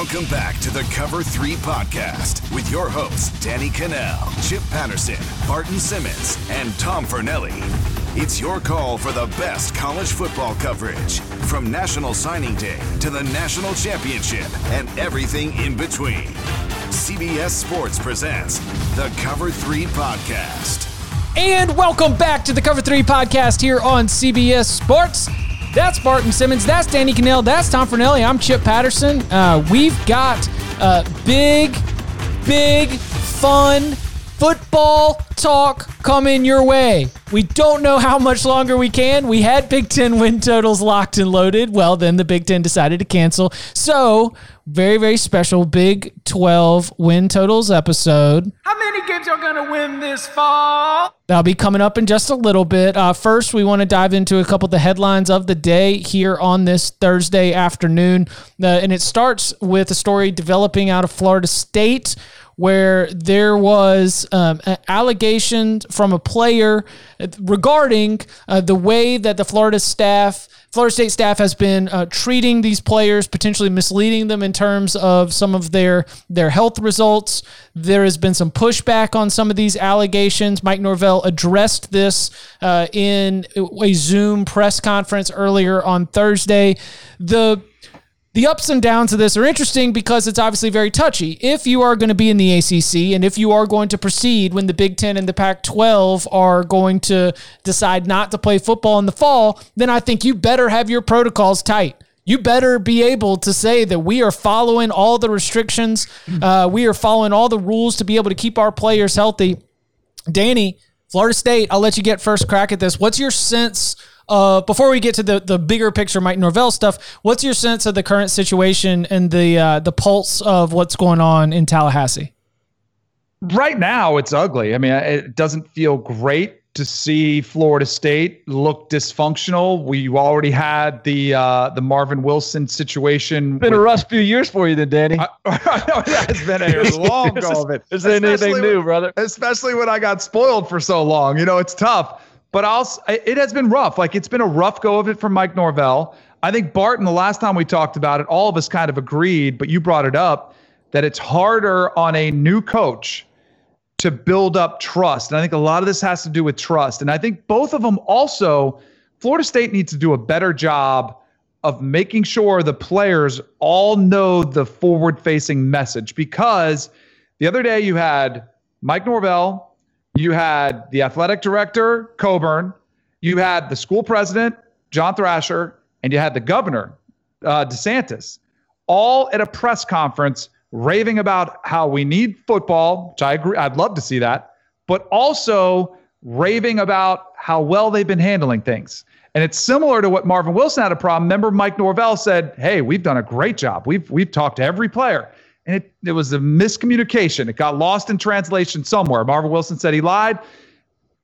Welcome back to the Cover 3 podcast with your hosts, Danny Kanell, Chip Patterson, Barton Simmons, and Tom Fornelli. It's your call for the best college football coverage from National Signing Day to the National Championship and everything in between. CBS Sports presents the Cover 3 podcast. And welcome back to the Cover 3 podcast here on CBS Sports. That's Barton Simmons. That's Danny Kanell. That's Tom Fornelli. I'm Chip Patterson. Uh, we've got uh, big, big, fun football talk coming your way. We don't know how much longer we can. We had Big Ten win totals locked and loaded. Well, then the Big Ten decided to cancel. So, very, very special Big 12 win totals episode. How many games are going to win this fall? That'll be coming up in just a little bit. Uh, first, we want to dive into a couple of the headlines of the day here on this Thursday afternoon. Uh, and it starts with a story developing out of Florida State where there was um, an allegation from a player regarding uh, the way that the Florida staff, Florida State staff, has been uh, treating these players, potentially misleading them in terms of some of their their health results. There has been some pushback on some of these allegations. Mike Norvell addressed this uh, in a Zoom press conference earlier on Thursday. The the ups and downs of this are interesting because it's obviously very touchy. If you are going to be in the ACC and if you are going to proceed when the Big Ten and the Pac 12 are going to decide not to play football in the fall, then I think you better have your protocols tight. You better be able to say that we are following all the restrictions, uh, we are following all the rules to be able to keep our players healthy. Danny, Florida State, I'll let you get first crack at this. What's your sense? Uh, before we get to the, the bigger picture, Mike Norvell stuff, what's your sense of the current situation and the uh, the pulse of what's going on in Tallahassee? Right now, it's ugly. I mean, it doesn't feel great to see Florida State look dysfunctional. We already had the uh, the Marvin Wilson situation. Been with, a rough few years for you, then, Danny. I, I know it has been a long go of it. Is there anything new, brother? Especially when I got spoiled for so long. You know, it's tough. But I'll, it has been rough. Like it's been a rough go of it for Mike Norvell. I think Barton, the last time we talked about it, all of us kind of agreed, but you brought it up that it's harder on a new coach to build up trust. And I think a lot of this has to do with trust. And I think both of them also, Florida State needs to do a better job of making sure the players all know the forward facing message because the other day you had Mike Norvell you had the athletic director, Coburn, you had the school president, John Thrasher, and you had the governor, uh, DeSantis, all at a press conference raving about how we need football, which I agree, I'd love to see that, but also raving about how well they've been handling things. And it's similar to what Marvin Wilson had a problem. Remember, Mike Norvell said, "Hey, we've done a great job. We've we've talked to every player." And it, it was a miscommunication. It got lost in translation somewhere. Marvin Wilson said he lied.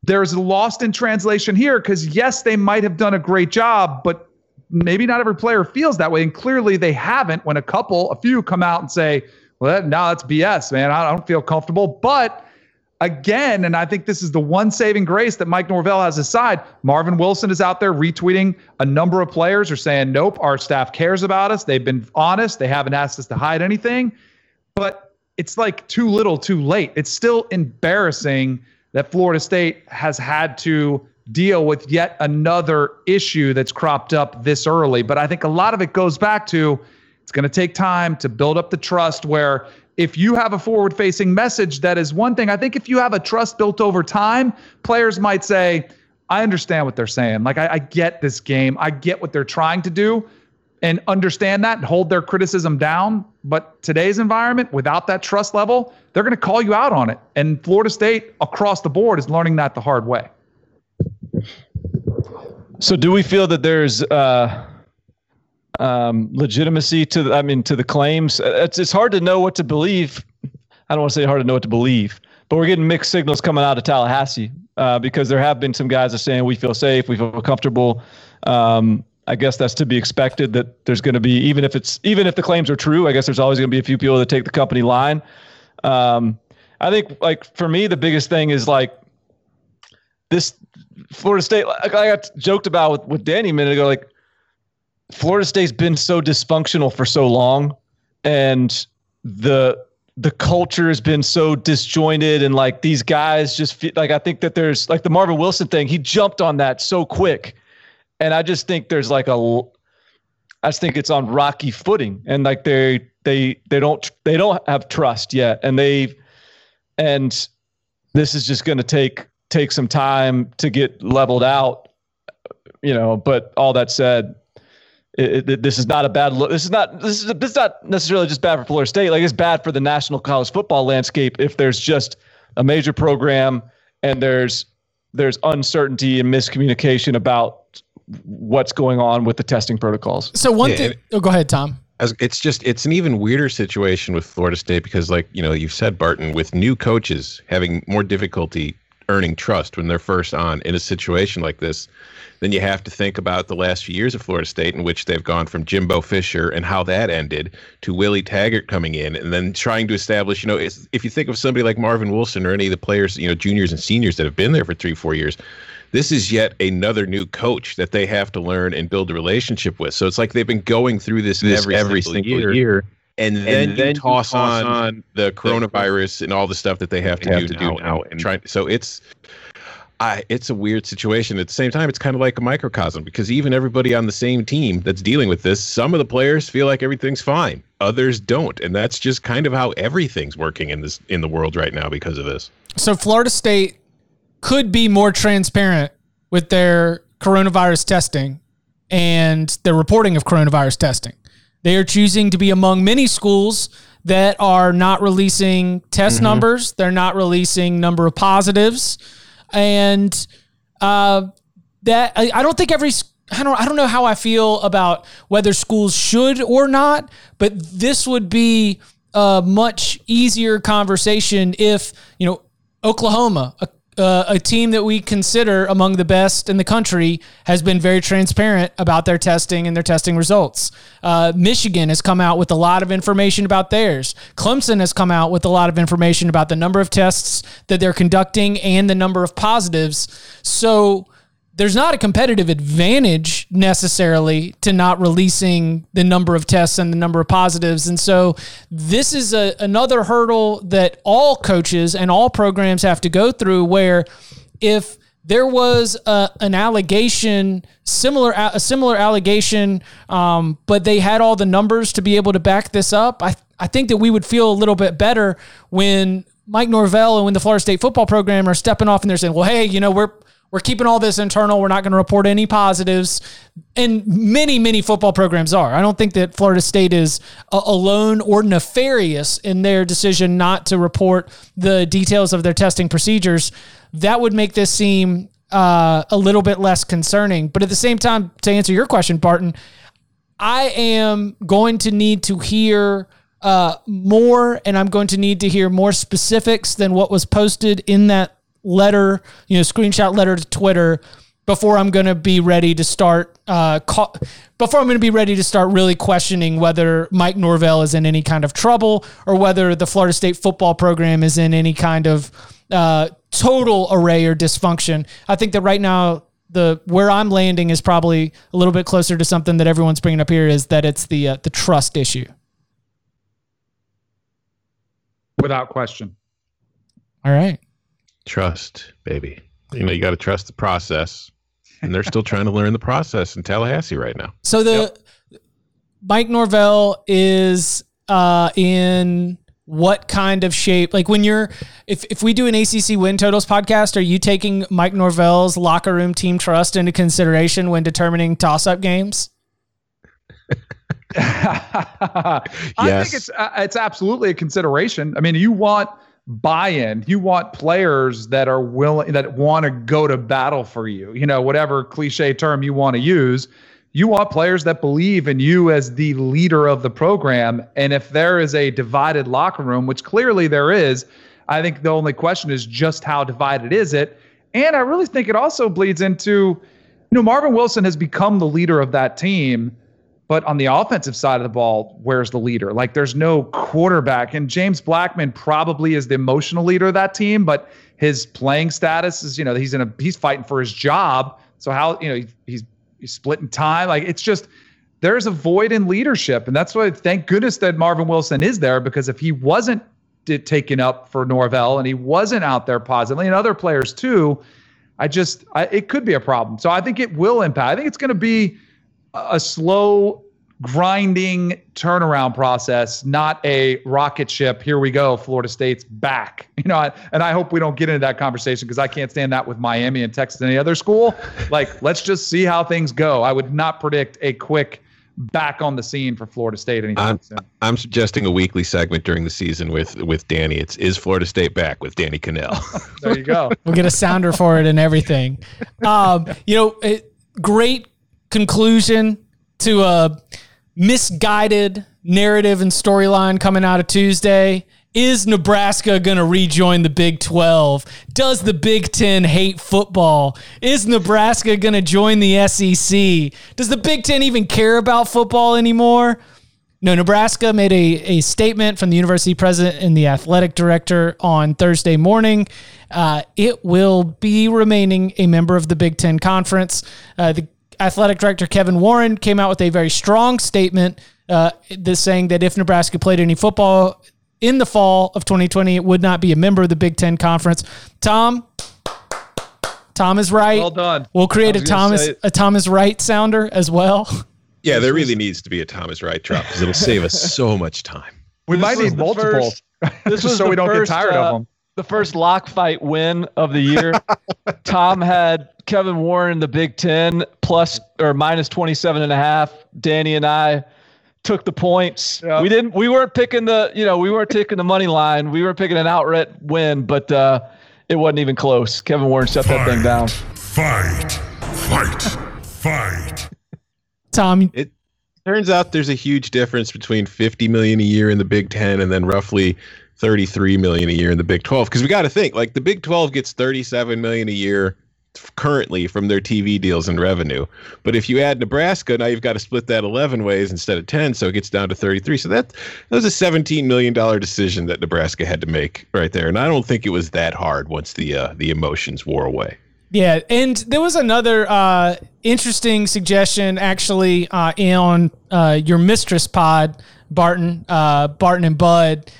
There's a lost in translation here because, yes, they might have done a great job, but maybe not every player feels that way. And clearly they haven't when a couple, a few come out and say, well, that, now that's BS, man. I don't feel comfortable. But again, and I think this is the one saving grace that Mike Norvell has aside. Marvin Wilson is out there retweeting a number of players are saying, nope, our staff cares about us. They've been honest. They haven't asked us to hide anything but it's like too little, too late. It's still embarrassing that Florida State has had to deal with yet another issue that's cropped up this early. But I think a lot of it goes back to it's going to take time to build up the trust where if you have a forward facing message, that is one thing. I think if you have a trust built over time, players might say, I understand what they're saying. Like, I, I get this game, I get what they're trying to do and understand that and hold their criticism down. But today's environment, without that trust level, they're going to call you out on it. And Florida State across the board is learning that the hard way. So, do we feel that there's uh, um, legitimacy to? The, I mean, to the claims. It's it's hard to know what to believe. I don't want to say hard to know what to believe, but we're getting mixed signals coming out of Tallahassee uh, because there have been some guys that are saying we feel safe, we feel comfortable. Um, I guess that's to be expected that there's going to be even if it's even if the claims are true. I guess there's always going to be a few people that take the company line. Um, I think like for me the biggest thing is like this Florida State. Like I got joked about with, with Danny a minute ago. Like Florida State's been so dysfunctional for so long, and the the culture has been so disjointed and like these guys just feel like I think that there's like the Marvin Wilson thing, he jumped on that so quick. And I just think there's like a I just think it's on rocky footing and like they they they don't they don't have trust yet and they and this is just going to take take some time to get leveled out you know but all that said it, it, this is not a bad look. This is not this is this is not necessarily just bad for Florida State. Like it's bad for the national college football landscape if there's just a major program and there's there's uncertainty and miscommunication about what's going on with the testing protocols. So one yeah, thing. Oh, go ahead, Tom. It's just it's an even weirder situation with Florida State because, like you know, you've said Barton, with new coaches having more difficulty earning trust when they're first on in a situation like this then you have to think about the last few years of Florida State in which they've gone from Jimbo Fisher and how that ended to Willie Taggart coming in and then trying to establish, you know, if you think of somebody like Marvin Wilson or any of the players, you know, juniors and seniors that have been there for three, four years, this is yet another new coach that they have to learn and build a relationship with. So it's like they've been going through this, this every, every single, single year. year. And then, and then you toss, you toss on, on, the coronavirus and all the stuff that they have to, have do, to now, do now. And, and try, so it's I, it's a weird situation. At the same time, it's kind of like a microcosm because even everybody on the same team that's dealing with this, some of the players feel like everything's fine, others don't, and that's just kind of how everything's working in this in the world right now because of this. So Florida State could be more transparent with their coronavirus testing and their reporting of coronavirus testing. They are choosing to be among many schools that are not releasing test mm-hmm. numbers. They're not releasing number of positives and uh, that I, I don't think every I don't I don't know how I feel about whether schools should or not, but this would be a much easier conversation if you know Oklahoma, a uh, a team that we consider among the best in the country has been very transparent about their testing and their testing results. Uh, Michigan has come out with a lot of information about theirs. Clemson has come out with a lot of information about the number of tests that they're conducting and the number of positives. So there's not a competitive advantage necessarily to not releasing the number of tests and the number of positives. And so this is a, another hurdle that all coaches and all programs have to go through where if there was a, an allegation similar a similar allegation um, but they had all the numbers to be able to back this up I, I think that we would feel a little bit better when Mike Norvell and when the Florida State football program are stepping off and they're saying well hey you know we're we're keeping all this internal. We're not going to report any positives. And many, many football programs are. I don't think that Florida State is alone or nefarious in their decision not to report the details of their testing procedures. That would make this seem uh, a little bit less concerning. But at the same time, to answer your question, Barton, I am going to need to hear uh, more, and I'm going to need to hear more specifics than what was posted in that letter, you know, screenshot letter to Twitter before I'm going to be ready to start uh, call, before I'm going to be ready to start really questioning whether Mike Norvell is in any kind of trouble or whether the Florida State football program is in any kind of uh, total array or dysfunction. I think that right now the where I'm landing is probably a little bit closer to something that everyone's bringing up here is that it's the uh, the trust issue. Without question. All right. Trust, baby. You know, you got to trust the process. And they're still trying to learn the process in Tallahassee right now. So the yep. Mike Norvell is uh, in what kind of shape? Like when you're, if, if we do an ACC win totals podcast, are you taking Mike Norvell's locker room team trust into consideration when determining toss up games? I think it's uh, it's absolutely a consideration. I mean, you want buy-in. You want players that are willing that want to go to battle for you. You know, whatever cliche term you want to use. You want players that believe in you as the leader of the program. And if there is a divided locker room, which clearly there is, I think the only question is just how divided is it? And I really think it also bleeds into, you know, Marvin Wilson has become the leader of that team but on the offensive side of the ball, where's the leader? Like there's no quarterback. And James Blackman probably is the emotional leader of that team, but his playing status is, you know, he's in a he's fighting for his job. So how, you know, he's he's splitting time. Like it's just there's a void in leadership. And that's why thank goodness that Marvin Wilson is there because if he wasn't taken up for Norvell and he wasn't out there positively and other players too, I just I, it could be a problem. So I think it will impact. I think it's going to be a slow grinding turnaround process, not a rocket ship. Here we go. Florida State's back. You know, and I hope we don't get into that conversation because I can't stand that with Miami and Texas and any other school. Like, let's just see how things go. I would not predict a quick back on the scene for Florida State anytime I'm, soon. I'm suggesting a weekly segment during the season with with Danny. It's is Florida State back with Danny Kanell. There you go. We'll get a sounder for it and everything. Um, you know, it, great conclusion to a misguided narrative and storyline coming out of Tuesday. Is Nebraska going to rejoin the Big 12? Does the Big 10 hate football? Is Nebraska going to join the SEC? Does the Big 10 even care about football anymore? No, Nebraska made a, a statement from the university president and the athletic director on Thursday morning. Uh, it will be remaining a member of the Big Ten Conference. Uh, the athletic director Kevin Warren came out with a very strong statement, uh, this saying that if Nebraska played any football in the fall of 2020, it would not be a member of the Big Ten Conference. Tom, Tom is right. Well done. We'll create a Thomas say- a Thomas Wright sounder as well. yeah, there really needs to be a Thomas Wright drop because it'll save us so much time. We This might need multiple. first- This just was so we don't first, get tired uh, of them. The first lock fight win of the year. Tom had Kevin Warren in the Big Ten plus or minus 27 and a half. Danny and I took the points. Yeah. We didn't we weren't picking the, you know, we weren't taking the money line. We were picking an outright win, but uh it wasn't even close. Kevin Warren shut that thing down. Fight. Fight. Fight. Tom, It turns out there's a huge difference between 50 million a year in the Big 10 and then roughly 33 million a year in the Big 12 because we got to think like the Big 12 gets 37 million a year currently from their TV deals and revenue. But if you add Nebraska, now you've got to split that 11 ways instead of 10, so it gets down to 33. So that that was a 17 million dollar decision that Nebraska had to make right there. And I don't think it was that hard once the uh, the emotions wore away. Yeah, and there was another uh, interesting suggestion actually uh, on uh, your mistress pod, Barton, uh, Barton and Bud.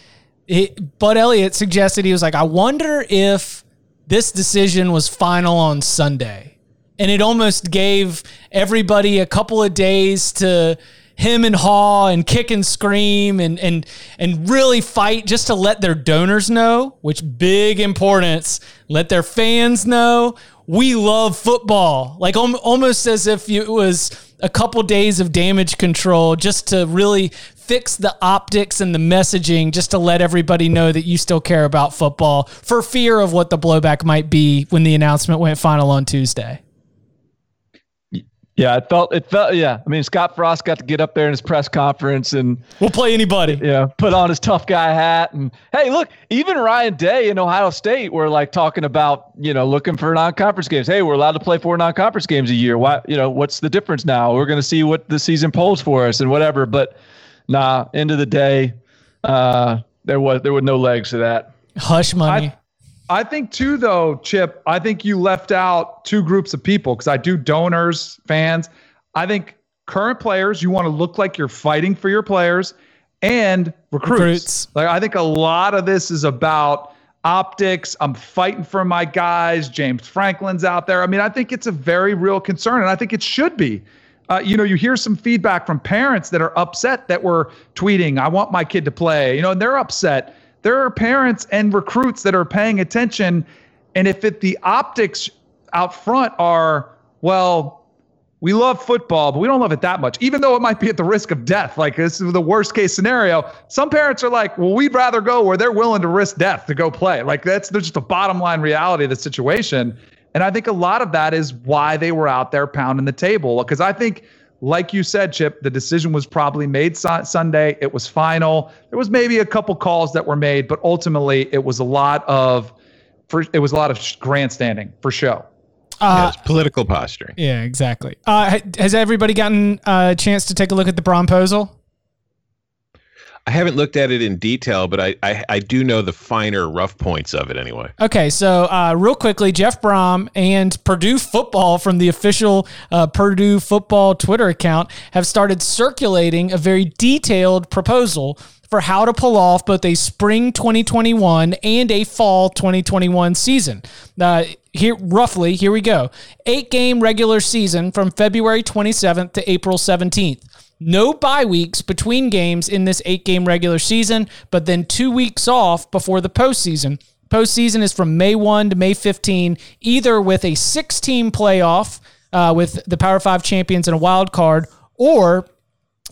It, Bud Elliott suggested he was like, I wonder if this decision was final on Sunday, and it almost gave everybody a couple of days to him and haw and kick and scream and and and really fight just to let their donors know, which big importance. Let their fans know we love football, like al- almost as if it was a couple days of damage control, just to really fix the optics and the messaging, just to let everybody know that you still care about football, for fear of what the blowback might be when the announcement went final on Tuesday. Yeah, it felt it felt yeah. I mean, Scott Frost got to get up there in his press conference and We'll play anybody. yeah, put on his tough guy hat and hey, look, even Ryan Day in Ohio State were like talking about, you know, looking for non-conference games. Hey, we're allowed to play four non-conference games a year. Why, you know, what's the difference now? We're going to see what the season polls for us and whatever, but nah, end of the day, uh there was there were no legs to that. Hush money. I think too, though, Chip. I think you left out two groups of people because I do donors, fans. I think current players. You want to look like you're fighting for your players, and recruits. Recruits. Like I think a lot of this is about optics. I'm fighting for my guys. James Franklin's out there. I mean, I think it's a very real concern, and I think it should be. Uh, you know, you hear some feedback from parents that are upset that we're tweeting, I want my kid to play, you know, and they're upset. There are parents and recruits that are paying attention. And if it, the optics out front are, well, we love football, but we don't love it that much, even though it might be at the risk of death. Like this is the worst case scenario. Some parents are like, well, we'd rather go where they're willing to risk death to go play. Like that's just a bottom line reality of the situation. And I think a lot of that is why they were out there pounding the table. Because I think, like you said, Chip, the decision was probably made su- Sunday. It was final. There was maybe a couple calls that were made, but ultimately it was a lot of, for it was a lot of grandstanding for show. yeah, it's political posturing. Yeah, exactly. Uh, has everybody gotten a chance to take a look at the proposal? I haven't looked at it in detail, but I, I, I do know the finer rough points of it anyway. Okay, so uh, real quickly, Jeff Brohm and Purdue football from the official uh, Purdue football Twitter account have started circulating a very detailed proposal for how to pull off both a spring 2021 and a fall 2021 season. Uh, here, roughly, here we go: eight game regular season from February 27th to April 17th. No bye weeks between games in this eight game regular season, but then two weeks off before the postseason. Postseason is from May 1 to May 15, either with a six team playoff uh, with the Power Five champions and a wild card, or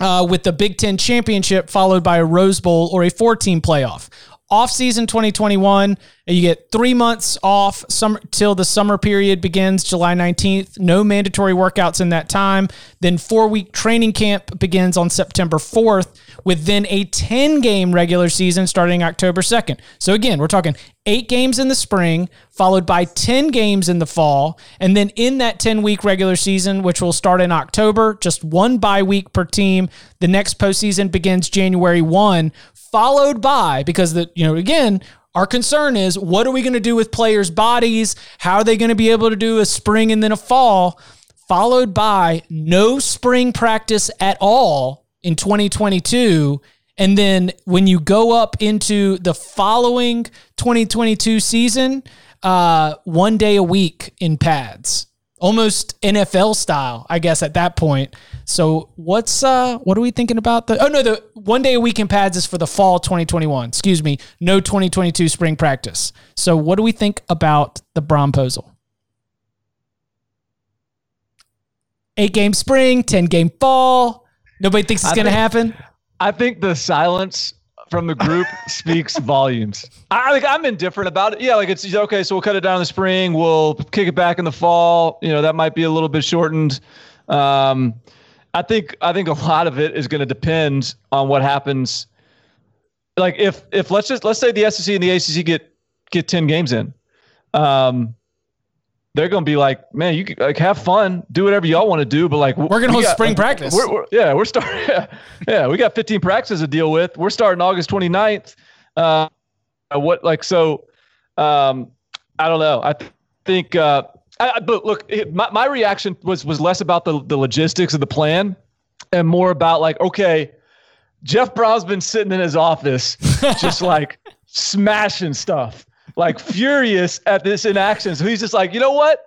uh, with the Big Ten championship followed by a Rose Bowl or a four team playoff. Off season 2021, you get three months off summer till the summer period begins July 19th. No mandatory workouts in that time. Then four week training camp begins on September 4th, with then a 10 game regular season starting October 2nd. So again, we're talking eight games in the spring, followed by 10 games in the fall. And then in that 10 week regular season, which will start in October, just one bye week per team. The next postseason begins January 1, followed by, because the, you know, again, our concern is what are we going to do with players' bodies? How are they going to be able to do a spring and then a fall? Followed by no spring practice at all in 2022. And then when you go up into the following 2022 season, uh, one day a week in pads, almost NFL style, I guess at that point. So what's uh, what are we thinking about the? Oh no, the one day a week in pads is for the fall 2021. Excuse me, no 2022 spring practice. So what do we think about the Brohmposal? Eight game spring, ten game fall. Nobody thinks it's going to happen. I think the silence from the group speaks volumes. I like I'm indifferent about it. Yeah, like it's okay. So we'll cut it down in the spring. We'll kick it back in the fall. You know that might be a little bit shortened. Um, I think I think a lot of it is going to depend on what happens. Like if if let's just let's say the SEC and the ACC get get ten games in, um, they're going to be like, man, you can, like have fun, do whatever y'all want to do, but like We're gonna we host got- spring practice. We're, we're- yeah, we're starting. Yeah, yeah, we got 15 practices to deal with. We're starting August 29th. Uh, what like so? Um, I don't know. I th- think. Uh, I- but look, it, my my reaction was was less about the the logistics of the plan, and more about like, okay, Jeff Brohm's been sitting in his office, just like smashing stuff, like furious at this inaction. So he's just like, you know what?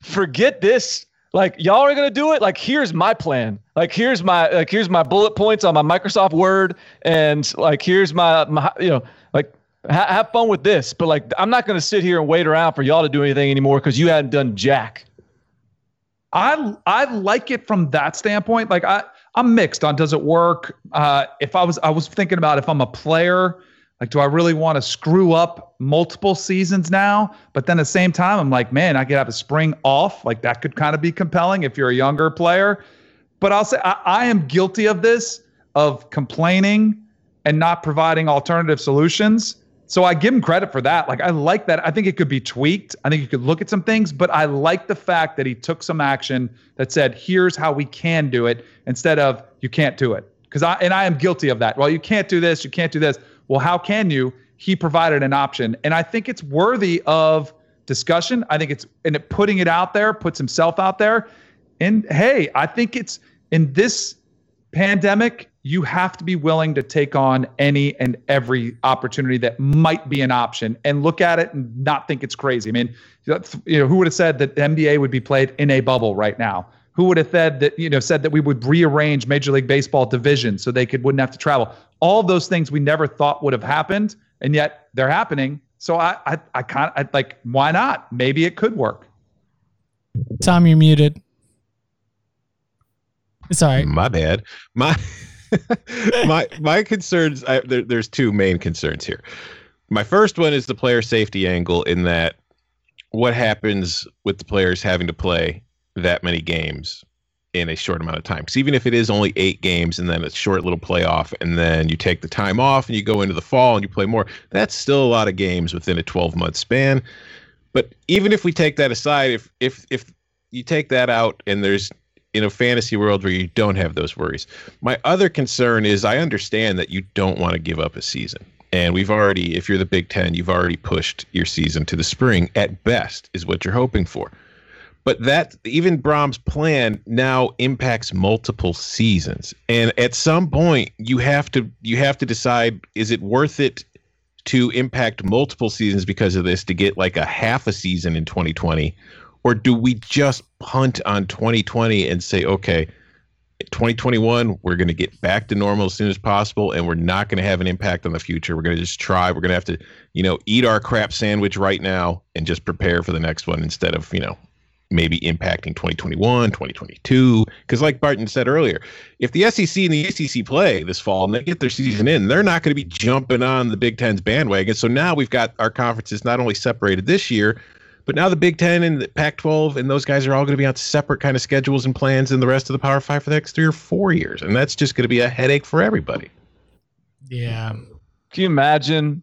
Forget this. Like y'all are gonna do it. Like here's my plan. Like here's my like here's my bullet points on my Microsoft Word, and like here's my my you know like ha- have fun with this. But like I'm not gonna sit here and wait around for y'all to do anything anymore because you hadn't done jack. I I like it from that standpoint. Like I I'm mixed on does it work. Uh, if I was I was thinking about if I'm a player, like do I really want to screw up multiple seasons now? But then at the same time, I'm like, man, I could have a spring off. Like that could kind of be compelling if you're a younger player. But I'll say I, I am guilty of this of complaining and not providing alternative solutions. So I give him credit for that. Like I like that. I think it could be tweaked. I think you could look at some things, but I like the fact that he took some action that said, "Here's how we can do it," instead of "You can't do it." Because I and I am guilty of that. Well, you can't do this. You can't do this. Well, how can you? He provided an option, and I think it's worthy of discussion. I think it's and it, putting it out there puts himself out there. And hey, I think it's in this pandemic, you have to be willing to take on any and every opportunity that might be an option and look at it and not think it's crazy. I mean, you know, who would have said that NBA would be played in a bubble right now? Who would have said that, you know, said that we would rearrange Major League Baseball divisions so they could wouldn't have to travel? All those things we never thought would have happened, and yet they're happening. So I I I kind of like why not? Maybe it could work. Tom, you're muted. Sorry. My bad. My my my concerns. I, there, there's two main concerns here. My first one is the player safety angle. In that, what happens with the players having to play that many games in a short amount of time? Because even if it is only eight games and then a short little playoff, and then you take the time off and you go into the fall and you play more, that's still a lot of games within a 12 month span. But even if we take that aside, if if if you take that out and there's in a fantasy world where you don't have those worries. My other concern is I understand that you don't want to give up a season. And we've already, if you're the Big Ten, you've already pushed your season to the spring at best, is what you're hoping for. But that, even Brohm's plan now impacts multiple seasons. And at some point, you have to you have to decide is it worth it to impact multiple seasons because of this to get like a half a season in 2020 or do we just punt on 2020 and say okay 2021 we're going to get back to normal as soon as possible and we're not going to have an impact on the future we're going to just try we're going to have to you know eat our crap sandwich right now and just prepare for the next one instead of you know maybe impacting 2021 2022 because like barton said earlier if the sec and the acc play this fall and they get their season in they're not going to be jumping on the big ten's bandwagon so now we've got our conferences not only separated this year but now the Big Ten and the Pac-12 and those guys are all going to be on separate kind of schedules and plans than the rest of the Power Five for the next three or four years, and that's just going to be a headache for everybody. Yeah. Can you imagine?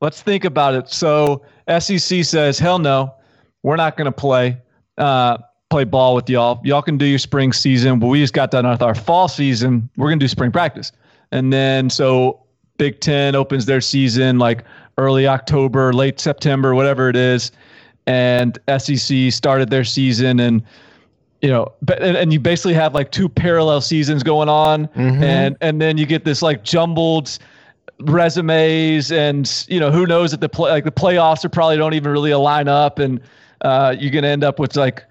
Let's think about it. So SEC says, "Hell no, we're not going to play uh, play ball with y'all. Y'all can do your spring season, but we just got done with our fall season. We're going to do spring practice." And then so Big Ten opens their season like early October, late September, whatever it is and SEC started their season and you know and, and you basically have like two parallel seasons going on Mhm. and and then you get this like jumbled resumes and you know who knows that the play like the playoffs are probably don't even really align up and uh, you're gonna end up with like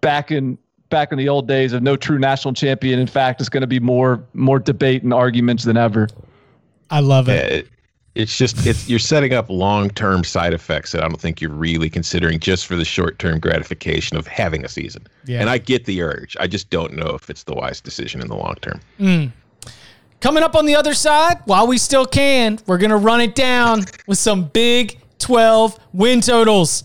back in back in the old days of no true national champion in fact it's going to be more more debate and arguments than ever I love it. it, it's just it's you're setting up long-term side effects that I don't think you're really considering just for the short-term gratification of having a season. Yeah. And I get the urge. I just don't know if it's the wise decision in the long term. Coming up on the other side, while we still can, we're going to run it down with some big 12 win totals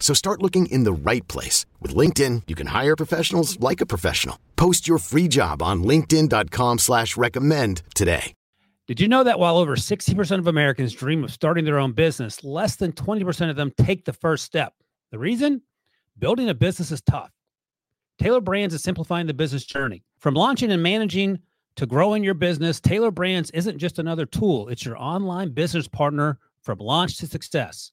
So start looking in the right place. With LinkedIn, you can hire professionals like a professional. Post your free job on linkedin.com slash recommend today. Did you know that while over 60% of Americans dream of starting their own business, less than 20% of them take the first step? The reason? Building a business is tough. Tailor Brands is simplifying the business journey. From launching and managing to growing your business, Tailor Brands isn't just another tool, it's your online business partner from launch to success.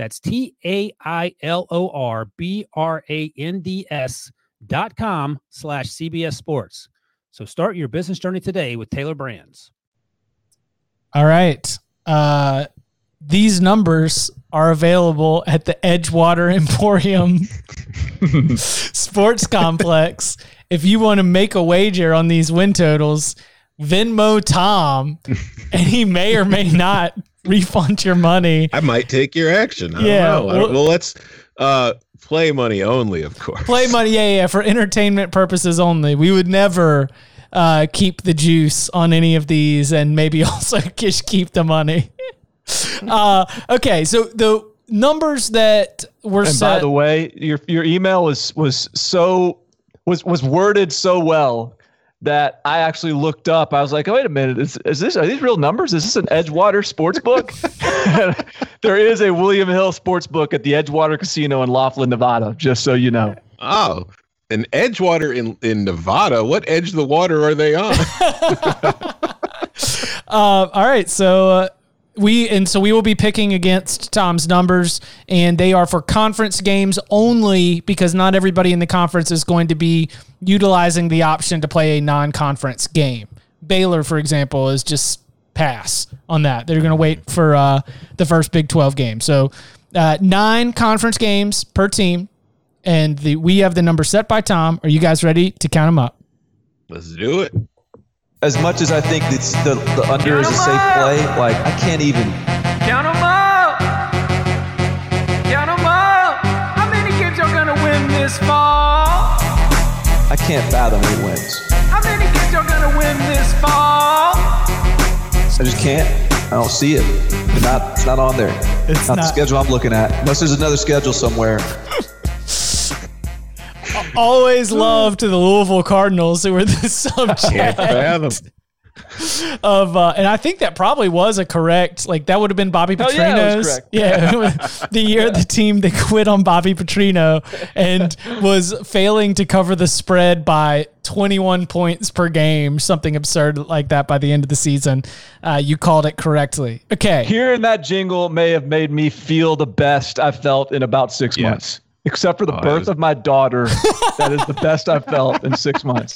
That's T A I L O R B R A N D S dot com slash CBS Sports. So start your business journey today with Tailor Brands. All right. Uh, these numbers are available at the Edgewater Emporium Sports Complex. If you want to make a wager on these win totals, Venmo Tom, and he may or may not refund your money. I might take your action. I Yeah, Don't know. I don't- well- well, let's uh, play money only, of course. Play money, yeah, yeah, for entertainment purposes only. We would never uh, keep the juice on any of these, and maybe also just keep the money. uh, okay, so the numbers that were And set. by the way, your your email was was so was was worded so well that I actually looked up. I was like, oh, wait a minute, is, is this are these real numbers? Is this an Edgewater sports book? there is a William Hill sports book at the Edgewater Casino in Laughlin, Nevada, just so you know. Oh, an Edgewater in, in Nevada. What edge of the water are they on? Uh, all right, so uh, we and so we will be picking against Tom's numbers, and they are for conference games only because not everybody in the conference is going to be utilizing the option to play a non-conference game. Baylor, for example, is just pass on that. They're going to wait for uh, the first Big Twelve game. So uh, nine conference games per team, and the we have the number set by Tom. Are you guys ready to count them up? Let's do it. As much as I think it's the, the under is a safe play, like I can't even. Count 'em up. Count 'em up. How many games y'all gonna win this fall? I can't fathom eight wins. How many games y'all gonna win this fall? I just can't. I don't see it. It's not. It's not on there. It's not, the schedule I'm looking at. Unless there's another schedule somewhere. Always love to the Louisville Cardinals, who were the subject. Of uh, and I think that probably was a correct like that would have been Bobby Oh, yeah, Petrino's yeah the year the team that quit on Bobby Petrino and was failing to cover the spread by 21 points per game something absurd like that by the end of the season uh, you called it correctly okay Hearing that jingle may have made me feel the best I've felt in about six Yeah. months. Except for the Oh, birth was- of my daughter. that is the best I've felt in six months.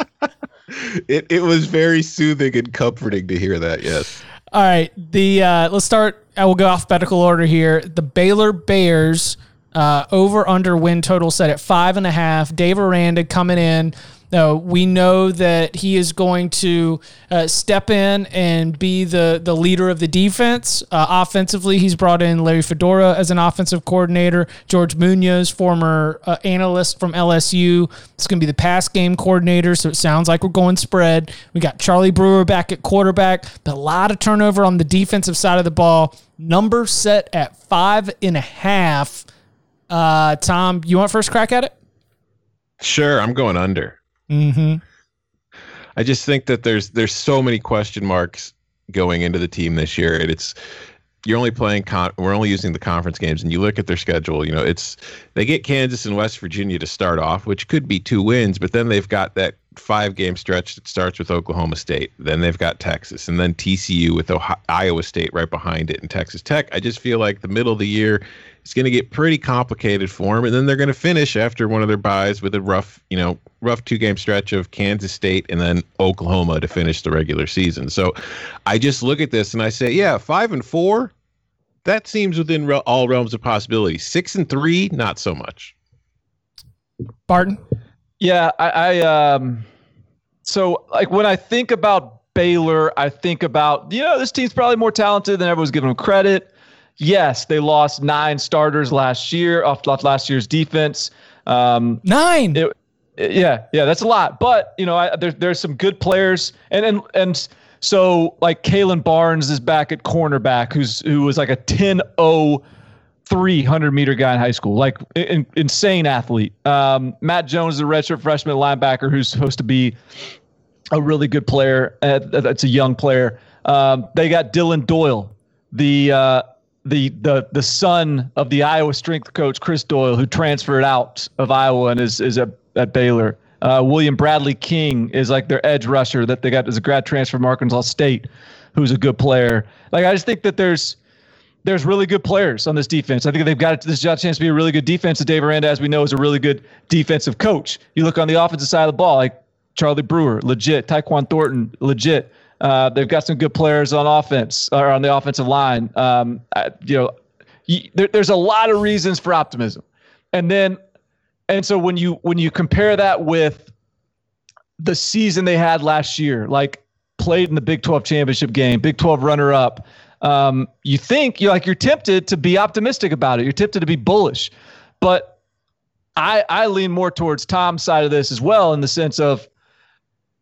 It, it was very soothing and comforting to hear that. Yes. All right. The uh, let's start. I will go alphabetical order here. The Baylor Bears uh, over under win total set at five and a half. Dave Aranda coming in. No, we know that he is going to uh, step in and be the the leader of the defense. Uh, offensively, he's brought in Larry Fedora as an offensive coordinator. George Munoz, former uh, analyst from LSU, is going to be the pass game coordinator. So it sounds like we're going spread. We got Charlie Brewer back at quarterback, but a lot of turnover on the defensive side of the ball. Number set at five and a half. Uh, Tom, you want first crack at it? Sure, I'm going under. Mm-hmm. I just think that there's there's so many question marks going into the team this year, and it's you're only playing con- we're only using the conference games, and you look at their schedule. You know, it's they get Kansas and West Virginia to start off, which could be two wins, but then they've got that five game stretch that starts with Oklahoma State. Then they've got Texas, and then TCU with Ohio- Iowa State right behind it, and Texas Tech. I just feel like the middle of the year is going to get pretty complicated for them, and then they're going to finish after one of their buys with a rough, you know, rough two game stretch of Kansas State and then Oklahoma to finish the regular season. So I just look at this and I say, yeah, five and four. That seems within re- all realms of possibility. Six and three, not so much. Barton. Yeah, I, I um so like when I think about Baylor, I think about, you know, this team's probably more talented than everyone's giving them credit. Yes, they lost nine starters last year off, last year's defense. Um, Nine. it, yeah, yeah, that's a lot. But you know, I, there, there's some good players, and and and so like Kalon Barnes is back at cornerback, who's who was like a 10-0 300 meter guy in high school, like in, insane athlete. Um, Matt Jones is a redshirt freshman linebacker who's supposed to be a really good player. Uh, that's a young player. Um, they got Dillon Doyle, the uh, the the the son of the Iowa strength coach Chris Doyle, who transferred out of Iowa and is is at, at Baylor. Uh, William Bradley King is like their edge rusher that they got as a grad transfer from Arkansas State, who's a good player. Like I just think that there's there's really good players on this defense. I think they've got this got a chance to be a really good defense. And Dave Aranda, as we know, is a really good defensive coach. You look on the offensive side of the ball, like Charlie Brewer, legit. Tyquan Thornton, legit. Uh, they've got some good players on offense or on the offensive line. Um, I, you know, there, there's a lot of reasons for optimism, and then, and so when you when you compare that with the season they had last year, like played in the Big 12 championship game, Big 12 runner up. Um, you think you're like you're tempted to be optimistic about it. You're tempted to be bullish, but I I lean more towards Tom's side of this as well in the sense of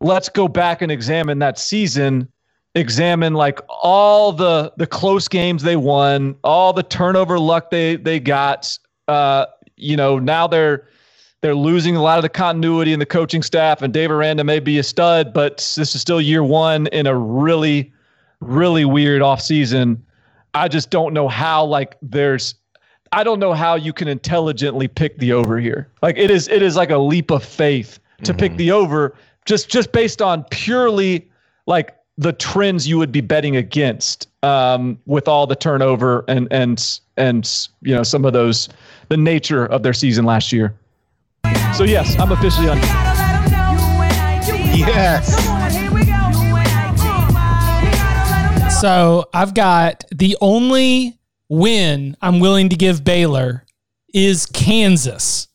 let's go back and examine that season, examine like all the the close games they won, all the turnover luck they they got. Uh, you know now they're They're losing a lot of the continuity in the coaching staff, and Dave Aranda may be a stud, but this is still year one in a really, really weird offseason. I just don't know how, like, there's I don't know how you can intelligently pick the over here. Like it is it is like a leap of faith to pick the over just just based on purely like the trends you would be betting against um, with all the turnover and and and you know some of those the nature of their season last year. So yes, I'm officially on. Yes. So I've got the only win I'm willing to give Baylor is Kansas.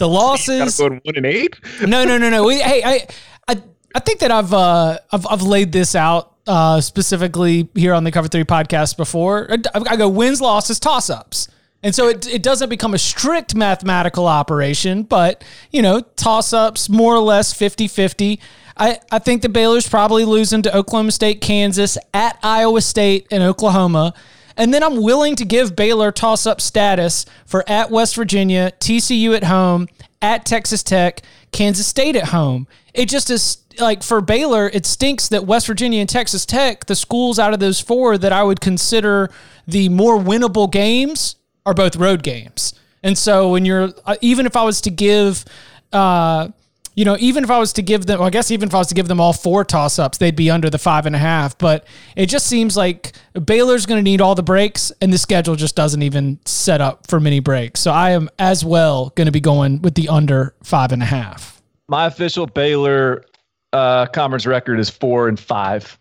The losses. Go one and eight. no, no, no, no. We, hey, I, I, I think that I've, uh, I've, I've laid this out uh, specifically here on the Cover Three podcast before. I, I go wins, losses, toss ups. And so it, it doesn't become a strict mathematical operation, but, you know, toss ups, more or less 50 50. I, I think the Baylor's probably losing to Oklahoma State, Kansas, at Iowa State, and Oklahoma. And then I'm willing to give Baylor toss up status for at West Virginia, TCU at home, at Texas Tech, Kansas State at home. It just is like for Baylor, it stinks that West Virginia and Texas Tech, the schools out of those four that I would consider the more winnable games, are both road games. And so when you're, uh, even if I was to give, uh, you know, even if I was to give them, well, I guess even if I was to give them all four toss ups, they'd be under the five and a half. But it just seems like Baylor's going to need all the breaks, and the schedule just doesn't even set up for many breaks. So I am as well going to be going with the under five and a half. My official Baylor uh, conference record is four and five.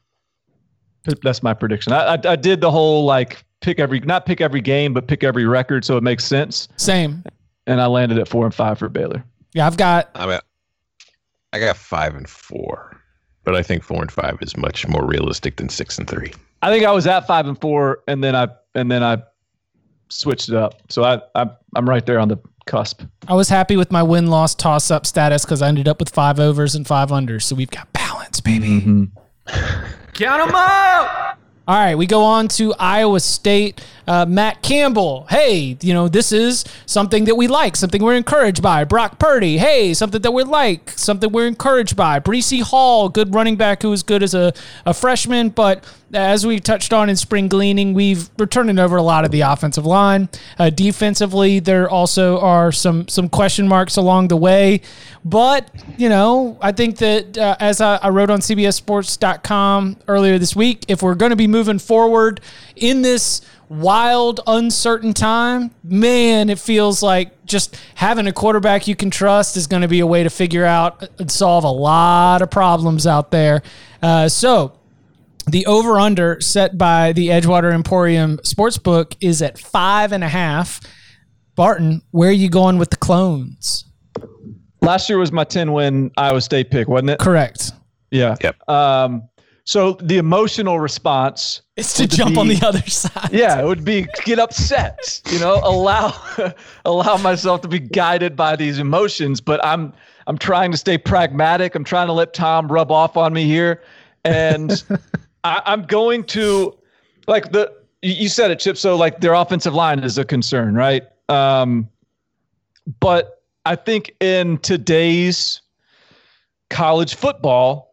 That's my prediction. I, I, I did the whole like pick every not pick every game, but pick every record so it makes sense. Same. And I landed at four and five for Baylor. Yeah, I've got I mean, I got five and four, but I think four and five is much more realistic than six and three. I think I was at five and four, and then I and then I switched it up. So I, I I'm right there on the cusp. I was happy with my win loss toss up status because I ended up with five overs and five unders. So we've got balance, baby. Mm-hmm. Count them up! All right, we go on to Iowa State. Uh, Matt Campbell. Hey, you know, this is something that we like, something we're encouraged by. Brock Purdy. Hey, something that we like, something we're encouraged by. Breece Hall, good running back who was good as a, a freshman, but as we touched on in spring gleaning, we've we're turning over a lot of the offensive line. Uh, defensively, there also are some some question marks along the way. But you know, I think that uh, as I, I wrote on CBSSports.com earlier this week, if we're going to be moving forward in this wild, uncertain time, man, it feels like just having a quarterback you can trust is going to be a way to figure out and solve a lot of problems out there. Uh, so the over under set by the Edgewater Emporium Sportsbook is at five and a half. Barton, where are you going with the clones? Last year was my 10 win Iowa State pick, wasn't it? Correct. Yeah. Yep. Um, so the emotional response is to jump on the other side. Yeah, it would be get upset, you know, allow allow myself to be guided by these emotions, but I'm I'm trying to stay pragmatic. I'm trying to let Tom rub off on me here. And I, I'm going to like the you you said it, Chip. So like their offensive line is a concern, right? Um, but I think in today's college football,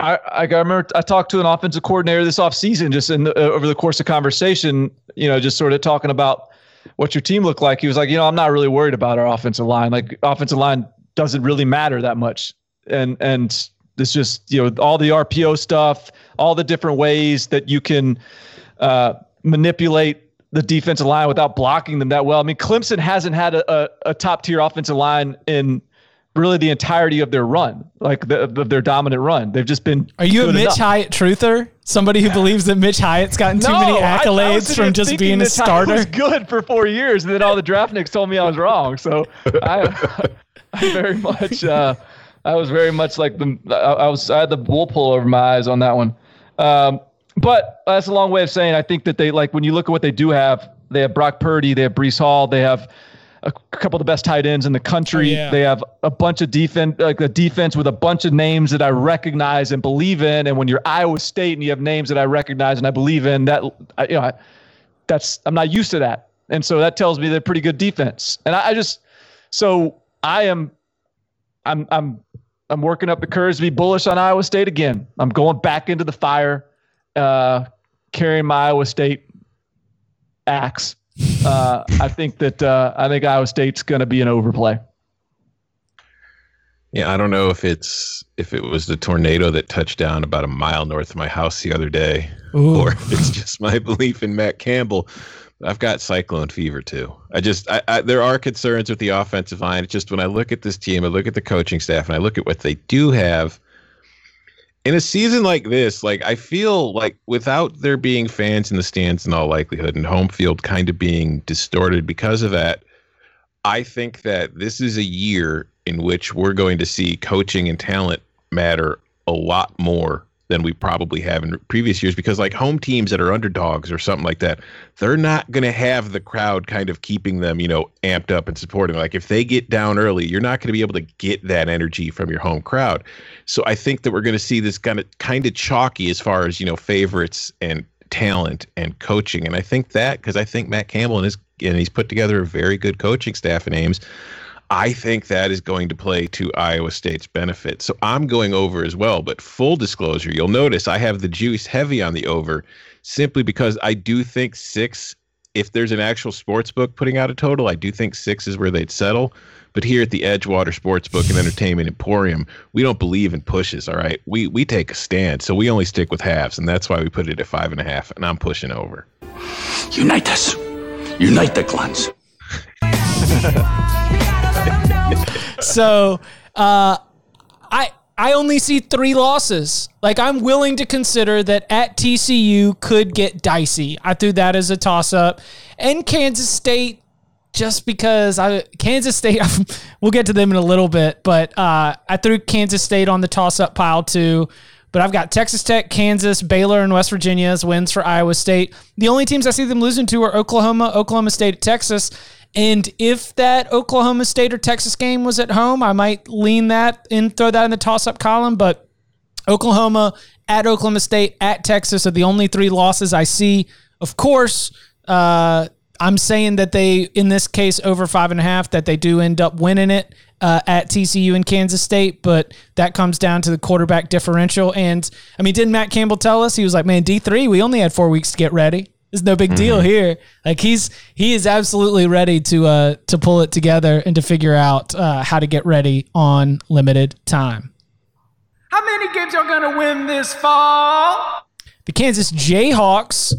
I, I remember I talked to an offensive coordinator this offseason just in the, uh, over the course of conversation, you know, just sort of talking about what your team looked like. He was like, you know, I'm not really worried about our offensive line. Like offensive line doesn't really matter that much. And and it's just, you know, all the RPO stuff, all the different ways that you can uh, manipulate the defensive line without blocking them that well. I mean, Clemson hasn't had a, a, a top tier offensive line in really the entirety of their run, like the, of their dominant run. They've just been. Are you a Mitch enough. Hyatt truther? Somebody who believes that Mitch Hyatt's gotten too many No, I- I accolades from just being a starter? Was good for four years, and then all the draft nicks told me I was wrong. So I, I very much, uh, I was very much like the, I, I was, I had the wool pull over my eyes on that one. Um, but that's a long way of saying I think that they like when you look at what they do have, they have Brock Purdy, they have Breece Hall, they have a couple of the best tight ends in the country. Oh, yeah. They have a bunch of defense, like a defense with a bunch of names that I recognize and believe in. And when you're Iowa State and you have names that I recognize and I believe in, that I, you know, I, that's I'm not used to that, and so that tells me they're pretty good defense. And I, I just So I am, I'm, I'm, I'm working up the courage to be bullish on Iowa State again. I'm going back into the fire, uh, carrying my Iowa State axe. Uh, I think that uh, I think Iowa State's going to be an overplay. Yeah, I don't know if it's if it was the tornado that touched down about a mile north of my house the other day, Ooh. or if it's just my belief in Matt Campbell. I've got cyclone fever too. I just I, I, there are concerns with the offensive line. It's just when I look at this team, I look at the coaching staff, and I look at what they do have. In a season like this, like I feel like without there being fans in the stands in all likelihood, and home field kind of being distorted because of that, I think that this is a year in which we're going to see coaching and talent matter a lot more than we probably have in previous years because like home teams that are underdogs or something like that they're not going to have the crowd kind of keeping them you know amped up and supporting. Like if they get down early you're not going to be able to get that energy from your home crowd. So i think that we're going to see this kind of kind of chalky as far as you know favorites and talent and coaching. And i think that because i think matt campbell and his and he's put together a very good coaching staff in ames I think that is going to play to Iowa State's benefit. So I'm going over as well. But full disclosure, you'll notice I have the juice heavy on the over simply because I do think six, if there's an actual sports book putting out a total, I do think six is where they'd settle. But here at the Edgewater Sportsbook and Entertainment Emporium, we don't believe in pushes. All right, we we take a stand, so we only stick with halves, and that's why we put it at five and a half. And I'm pushing over. Unite us. Unite the clans. so uh, I I only see three losses. Like I'm willing to consider that at TCU could get dicey. I threw that as a toss up, and Kansas State. Just because I Kansas State, we'll get to them in a little bit, but uh, I threw Kansas State on the toss up pile too. But I've got Texas Tech, Kansas, Baylor, and West Virginia as wins for Iowa State. The only teams I see them losing to are Oklahoma, Oklahoma State, Texas. And if that Oklahoma State or Texas game was at home, I might lean that and throw that in the toss up column. But Oklahoma at Oklahoma State at Texas are the only three losses I see. Of course, uh, I'm saying that they, in this case, over five and a half, that they do end up winning it uh, at TCU and Kansas State, but that comes down to the quarterback differential. And I mean, didn't Matt Campbell tell us he was like, "Man, D three, we only had four weeks to get ready. It's no big deal here. Like he's he is absolutely ready to uh to pull it together and to figure out uh, how to get ready on limited time." How many games y'all gonna win this fall? The Kansas Jayhawks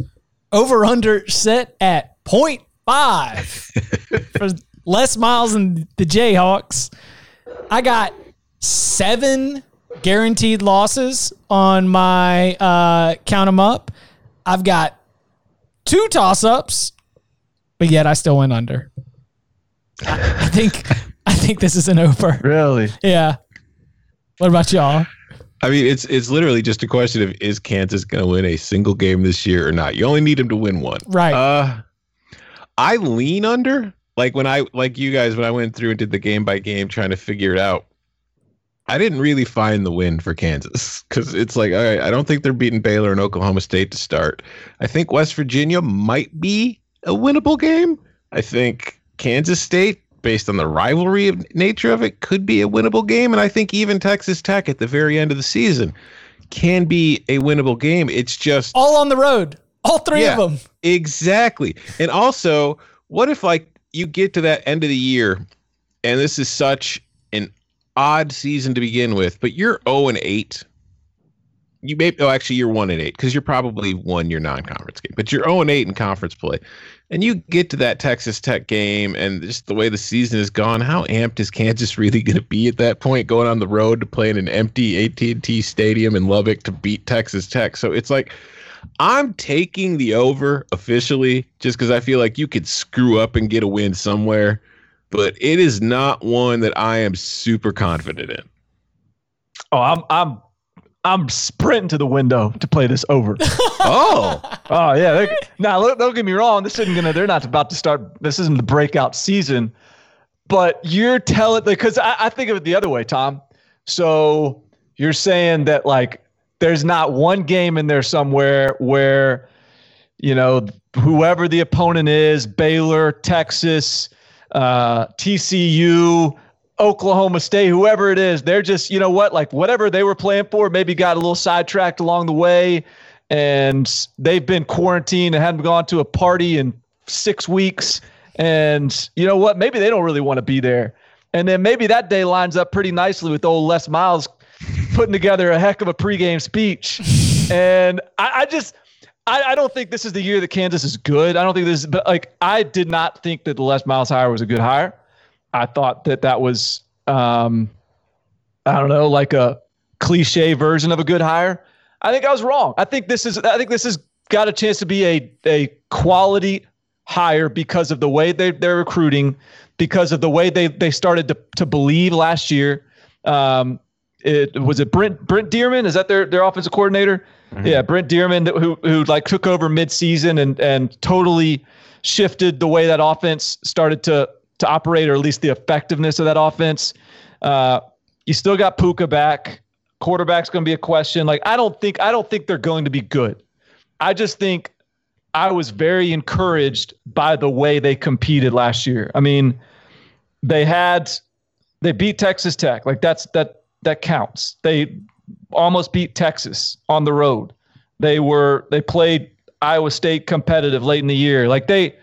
over under set at 0.5 for less Miles than the Jayhawks. I got seven guaranteed losses on my uh, count them up. I've got two toss ups, but yet I still went under. I, I think I think this is an over. Really? Yeah. What about y'all? I mean, it's it's literally just a question of is Kansas going to win a single game this year or not? You only need them to win one. Right. Uh, I lean under. Like when I like you guys when I went through and did the game by game trying to figure it out. I didn't really find the win for Kansas because it's like, all right, I don't think they're beating Baylor and Oklahoma State to start. I think West Virginia might be a winnable game. I think Kansas State, based on the rivalry of nature of it, could be a winnable game. And I think even Texas Tech at the very end of the season can be a winnable game. It's just all on the road. All three Yeah, of them. Exactly. And also, what if like you get to that end of the year and this is such an odd season to begin with, but you're 0 and 8. You may oh actually you're 1 and 8 because you're probably won your non-conference game, but you're 0 and 8 in conference play. And you get to that Texas Tech game and just the way the season has gone, how amped is Kansas really going to be at that point going on the road to play in an empty AT&T stadium in Lubbock to beat Texas Tech? So it's like I'm taking the over officially just because I feel like you could screw up and get a win somewhere, but it is not one that I am super confident in. Oh, I'm I'm I'm sprinting to the window to play this over. oh, oh yeah. They, now look, don't get me wrong. This isn't gonna. They're not about to start. This isn't the breakout season. But you're telling because I, I think of it the other way, Tom. So you're saying that like there's not one game in there somewhere where you know whoever the opponent is, Baylor, Texas, uh, TCU, Oklahoma State, whoever it is, they're just, you know what, like whatever they were playing for, maybe got a little sidetracked along the way. And they've been quarantined and hadn't gone to a party in six weeks. And you know what? Maybe they don't really want to be there. And then maybe that day lines up pretty nicely with old Les Miles putting together a heck of a pregame speech. and I, I just, I, I, don't think this is the year that Kansas is good. I don't think this is, but like, I did not think that the Les Miles hire was a good hire. I thought that that was, um, I don't know, like a cliche version of a good hire. I think I was wrong. I think this is, I think this has got a chance to be a, a quality hire because of the way they, they're recruiting, because of the way they, they started to, to believe last year. Um, it was it Brent Brent Dearmon is that their their offensive coordinator? Mm-hmm. Yeah, Brent Dearmon who who like took over midseason and and totally shifted the way that offense started to to operate, or at least the effectiveness of that offense. Uh, you still got Pooka back. Quarterback's going to be a question. Like I don't think I don't think they're going to be good. I just think I was very encouraged by the way they competed last year. I mean, they had they beat Texas Tech. Like that's that that counts. They almost beat Texas on the road. They were they played Iowa State competitive late in the year. Like they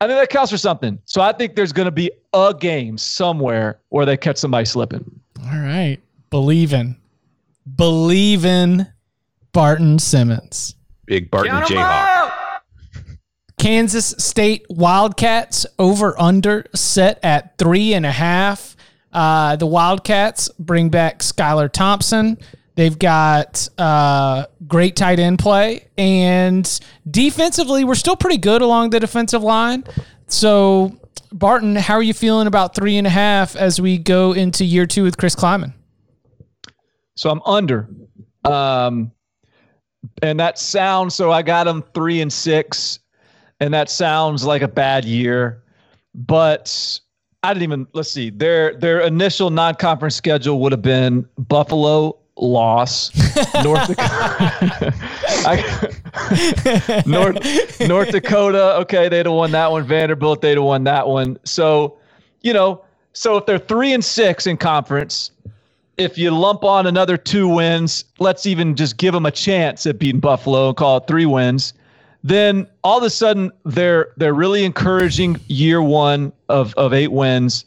I think that counts for something. So I think there's going to be a game somewhere where they catch somebody slipping. All right. Believe in. Believe in Barton Simmons. Big Barton Jayhawk. Kansas State Wildcats over under set at three and a half. Uh, the Wildcats bring back Skylar Thompson. They've got uh, great tight end play. And defensively, we're still pretty good along the defensive line. So, Barton, how are you feeling about three and a half as we go into year two with Chris Klieman? So I'm under. Um, and that sounds so I got them three and six, and that sounds like a bad year. But I didn't even let's see their their initial non-conference schedule would have been Buffalo loss, North Dakota, I, North North Dakota. Okay, they'd have won that one. Vanderbilt, they'd have won that one. So, you know, so if they're three and six in conference, if you lump on another two wins, let's even just give them a chance at beating Buffalo and call it three wins then all of a sudden they're they're really encouraging year one of of eight wins.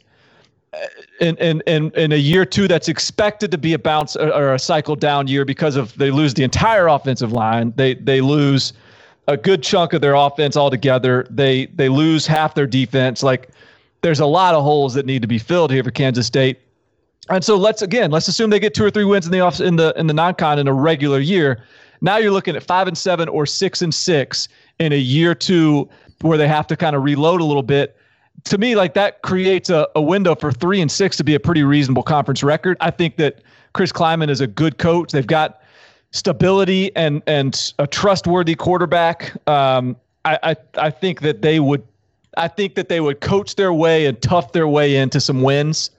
In in in, in a year two that's expected to be a bounce or a cycle down year because of they lose the entire offensive line. They they lose a good chunk of their offense altogether. They they lose half their defense. Like there's a lot of holes that need to be filled here for Kansas State. And so let's again let's assume they get two or three wins in the off in the in the non-con in a regular year now you're looking at five and seven or six and six in a year two where they have to kind of reload a little bit. To me, like that creates a, a window for three and six to be a pretty reasonable conference record. I think that Chris Klieman is a good coach. They've got stability and and a trustworthy quarterback. Um, I, I I think that they would I think that they would coach their way and tough their way into some wins.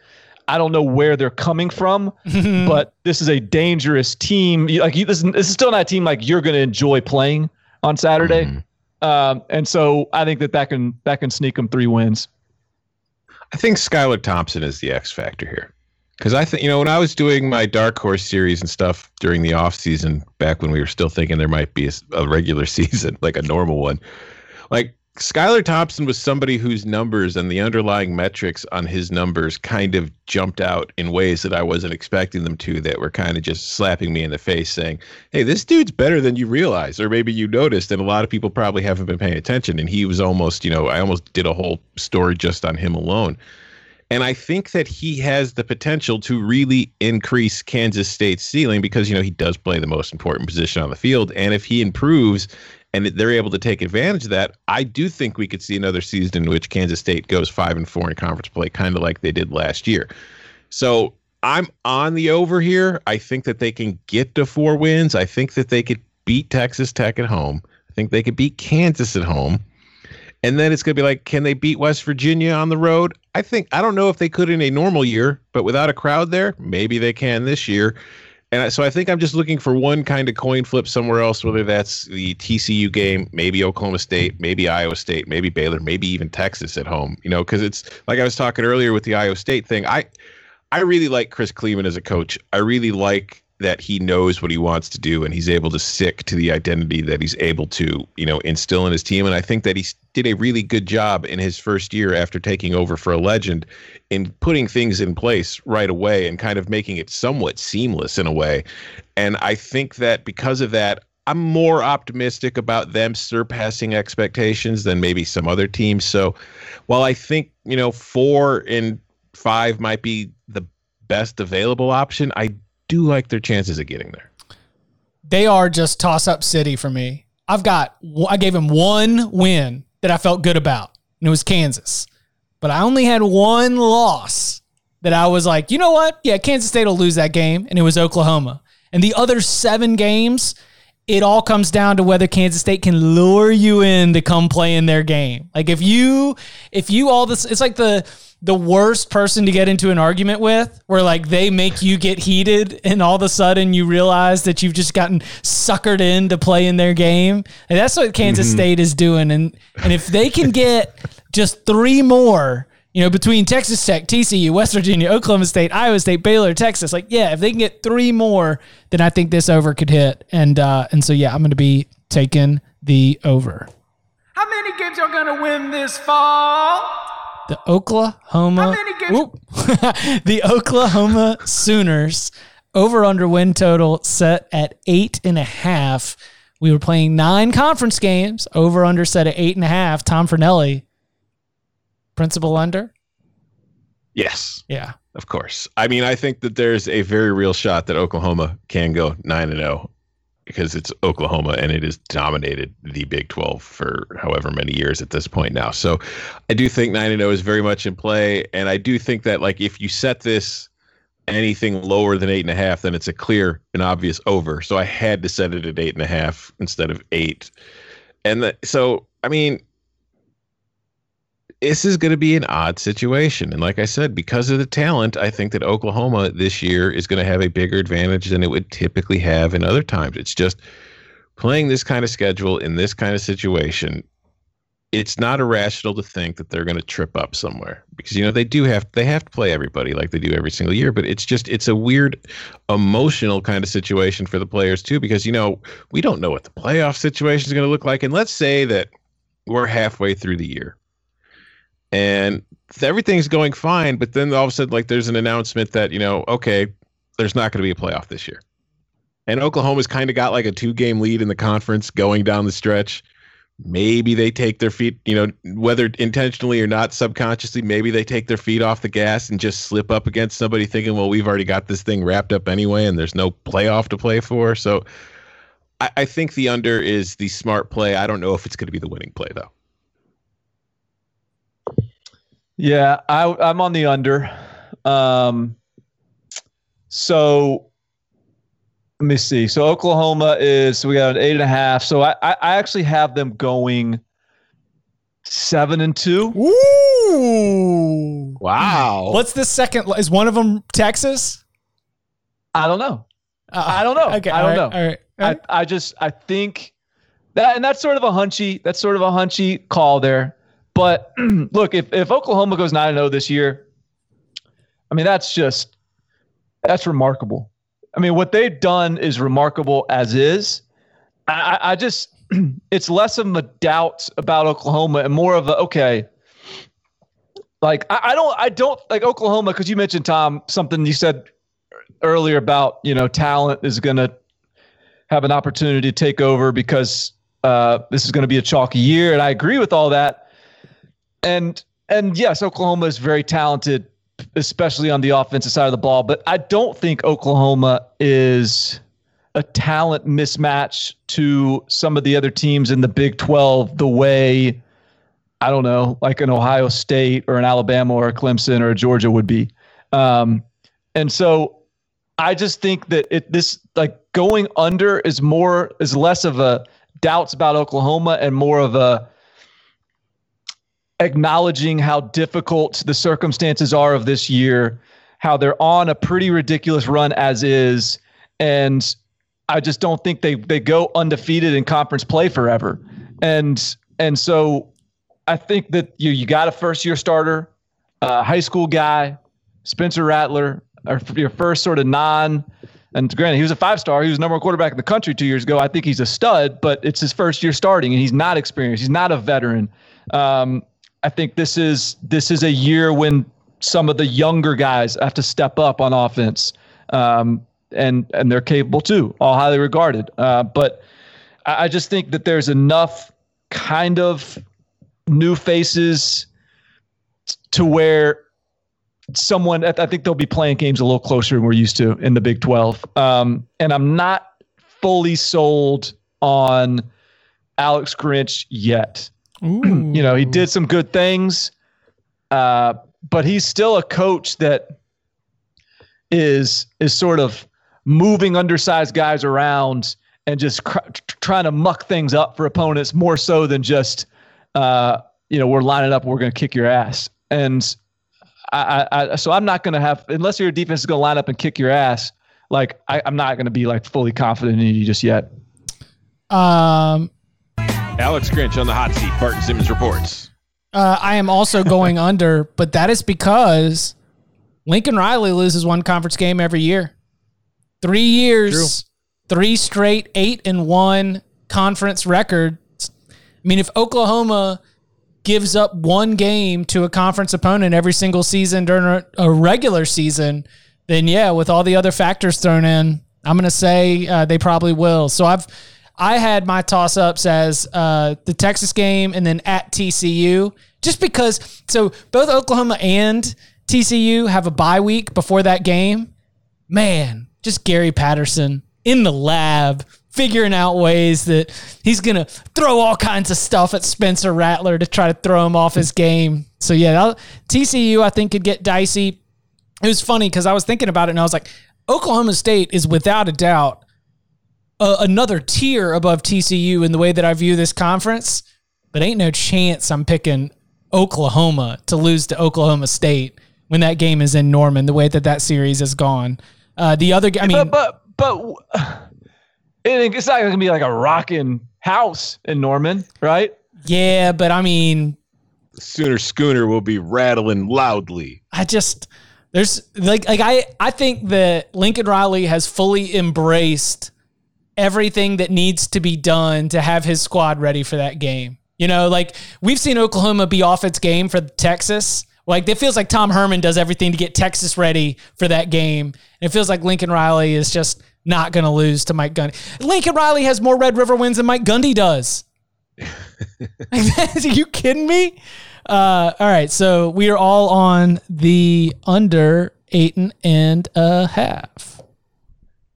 I don't know where they're coming from, but this is a dangerous team. Like this, this is still not a team like you're going to enjoy playing on Saturday. Mm-hmm. Um, and so I think that that can that can sneak them three wins. I think Skylar Thompson is the X factor here. Because I think, you know, when I was doing my Dark Horse series and stuff during the off season, back when we were still thinking there might be a, a regular season, like a normal one, like Skylar Thompson was somebody whose numbers and the underlying metrics on his numbers kind of jumped out in ways that I wasn't expecting them to, that were kind of just slapping me in the face saying, Hey, this dude's better than you realize, or maybe you noticed. And a lot of people probably haven't been paying attention. And he was almost, you know, I almost did a whole story just on him alone. And I think that he has the potential to really increase Kansas State's ceiling because, you know, he does play the most important position on the field. And if he improves and they're able to take advantage of that, I do think we could see another season in which Kansas State goes five and four in conference play, kind of like they did last year. So I'm on the over here. I think that they can get to four wins. I think that they could beat Texas Tech at home. I think they could beat Kansas at home. And then it's going to be like, can they beat West Virginia on the road? I think, I don't know if they could in a normal year, but without a crowd there, maybe they can this year. And so I think I'm just looking for one kind of coin flip somewhere else, whether that's the TCU game, maybe Oklahoma State, maybe Iowa State, maybe Baylor, maybe even Texas at home. You know, because it's like I was talking earlier with the Iowa State thing. I I really like Chris Klieman as a coach. I really like that he knows what he wants to do and he's able to stick to the identity that he's able to, you know, instill in his team. And I think that he did a really good job in his first year after taking over for a legend in putting things in place right away and kind of making it somewhat seamless in a way. And I think that because of that, I'm more optimistic about them surpassing expectations than maybe some other teams. So while I think, you know, four and five might be the best available option, I do like their chances of getting there. they are just toss up city for me. I've got I gave him one win that I felt good about, and it was Kansas. But I only had one loss that I was like, you know what? Yeah, Kansas State will lose that game, and it was Oklahoma. And the other seven games, it all comes down to whether Kansas State can lure you in to come play in their game. Like if you if you all this it's like the the worst person to get into an argument with where like they make you get heated and all of a sudden you realize that you've just gotten suckered in to play in their game. And that's what Kansas Mhm. State is doing and and if they can get just 3 more you know, between Texas Tech, TCU, West Virginia, Oklahoma State, Iowa State, Baylor, Texas, like yeah, if they can get three more, then I think this over could hit. And uh, and so yeah, I'm going to be taking the over. How many games are y'all gonna win this fall? The Oklahoma, Whoop. the Oklahoma Sooners over under win total set at eight and a half. We were playing nine conference games. Over under set at eight and a half. Tom Fornelli, principal under. Yes. Yeah. Of course. I mean, I think that there's a very real shot that Oklahoma can go 9 and 0 because it's Oklahoma and it has dominated the Big 12 for however many years at this point now. So I do think 9 and 0 is very much in play. And I do think that, like, if you set this anything lower than eight and a half, then it's a clear and obvious over. So I had to set it at eight and a half instead of eight. And the, so, I mean, this is going to be an odd situation. And like I said, because of the talent, I think that Oklahoma this year is going to have a bigger advantage than it would typically have in other times. It's just playing this kind of schedule in this kind of situation. It's not irrational to think that they're going to trip up somewhere because you know they do have they have to play everybody like they do every single year. But it's just it's a weird emotional kind of situation for the players too because you know we don't know what the playoff situation is going to look like. And let's say that we're halfway through the year and everything's going fine but then all of a sudden like there's an announcement that you know okay there's not going to be a playoff this year. And oklahoma's kind of got like a two game lead in the conference going down the stretch. Maybe they take their feet you know whether intentionally or not subconsciously maybe they take their feet off the gas and just slip up against somebody thinking well we've already got this thing wrapped up anyway and there's no playoff to play for. So i, I think the under is the smart play. I don't know if it's going to be the winning play though Yeah, I, I'm on the under. Um, so let me see. So Oklahoma is so we got an eight and a half. So I, I I actually have them going seven and two. Ooh! Wow. What's the second? Is one of them Texas? I don't know. Uh, I don't know. Okay, I don't all right, know. all right, all right. I, I just I think that and that's sort of a hunchy that's sort of a hunchy call there. But look, if if Oklahoma goes nine and zero this year, I mean that's just that's remarkable. I mean what they've done is remarkable as is. I, I- I just it's less of a doubt about Oklahoma and more of a okay. Like I, I don't I don't like Oklahoma because you mentioned Tom something you said earlier about you know talent is going to have an opportunity to take over because uh, this is going to be a chalky year, and I agree with all that. And and yes, Oklahoma is very talented, especially on the offensive side of the ball. But I don't think Oklahoma is a talent mismatch to some of the other teams in the Big Twelve the way I don't know, like an Ohio State or an Alabama or a Clemson or a Georgia would be. Um, and so I just think that it this like going under is more is less of a doubts about Oklahoma and more of a acknowledging how difficult the circumstances are of this year, how they're on a pretty ridiculous run as is, and I just don't think they they go undefeated in conference play forever. And and so I think that you you got a first year starter, uh, high school guy, Spencer Rattler, or your first sort of non. And granted, he was a five star. He was number one quarterback in the country two years ago. I think he's a stud, but it's his first year starting, and he's not experienced. He's not a veteran. Um, I think this is this is a year when some of the younger guys have to step up on offense, um, and and they're capable too, all highly regarded. Uh, but I, I just think that there's enough kind of new faces to where someone I think they'll be playing games a little closer than we're used to in the Big 12. Um, and I'm not fully sold on Alex Grinch yet. You know, he did some good things, uh, but he's still a coach that is is sort of moving undersized guys around and just cr- trying to muck things up for opponents more so than just uh, you know we're lining up we're going to kick your ass and I, I so I'm not going to have unless your defense is going to line up and kick your ass like I, I'm not going to be like fully confident in you just yet. Um, Alex Grinch on the hot seat. Barton Simmons reports. Uh, I am also going under, but that is because Lincoln Riley loses one conference game every year. Three years, three straight eight and one conference records. I mean, if Oklahoma gives up one game to a conference opponent every single season during a, regular season, then yeah, with all the other factors thrown in, I'm gonna say uh, they probably will. So I've I had my toss ups as uh, the Texas game and then at TCU, just because. So both Oklahoma and TCU have a bye week before that game. Man, just Gary Patterson in the lab figuring out ways that he's going to throw all kinds of stuff at Spencer Rattler to try to throw him off his game. So yeah, TCU I think could get dicey. It was funny because I was thinking about it and I was like, Oklahoma State is without a doubt uh, another tier above TCU in the way that I view this conference, but ain't no chance I'm picking Oklahoma to lose to Oklahoma State when that game is in Norman. The way that that series has gone, uh, the other, I mean, but but but it it's not going to be like a rocking house in Norman, right? yeah, but I mean, Sooner Schooner will be rattling loudly. I just there's like like I I think that Lincoln Riley has fully embraced everything that needs to be done to have his squad ready for that game. You know, like we've seen Oklahoma be off its game for Texas. Like it feels like Tom Herman does everything to get Texas ready for that game. And it feels like Lincoln Riley is just not going to lose to Mike Gundy. Lincoln Riley has more Red River wins than Mike Gundy does. Are you kidding me? Uh, all right, so we are all on the under eight and, and a half.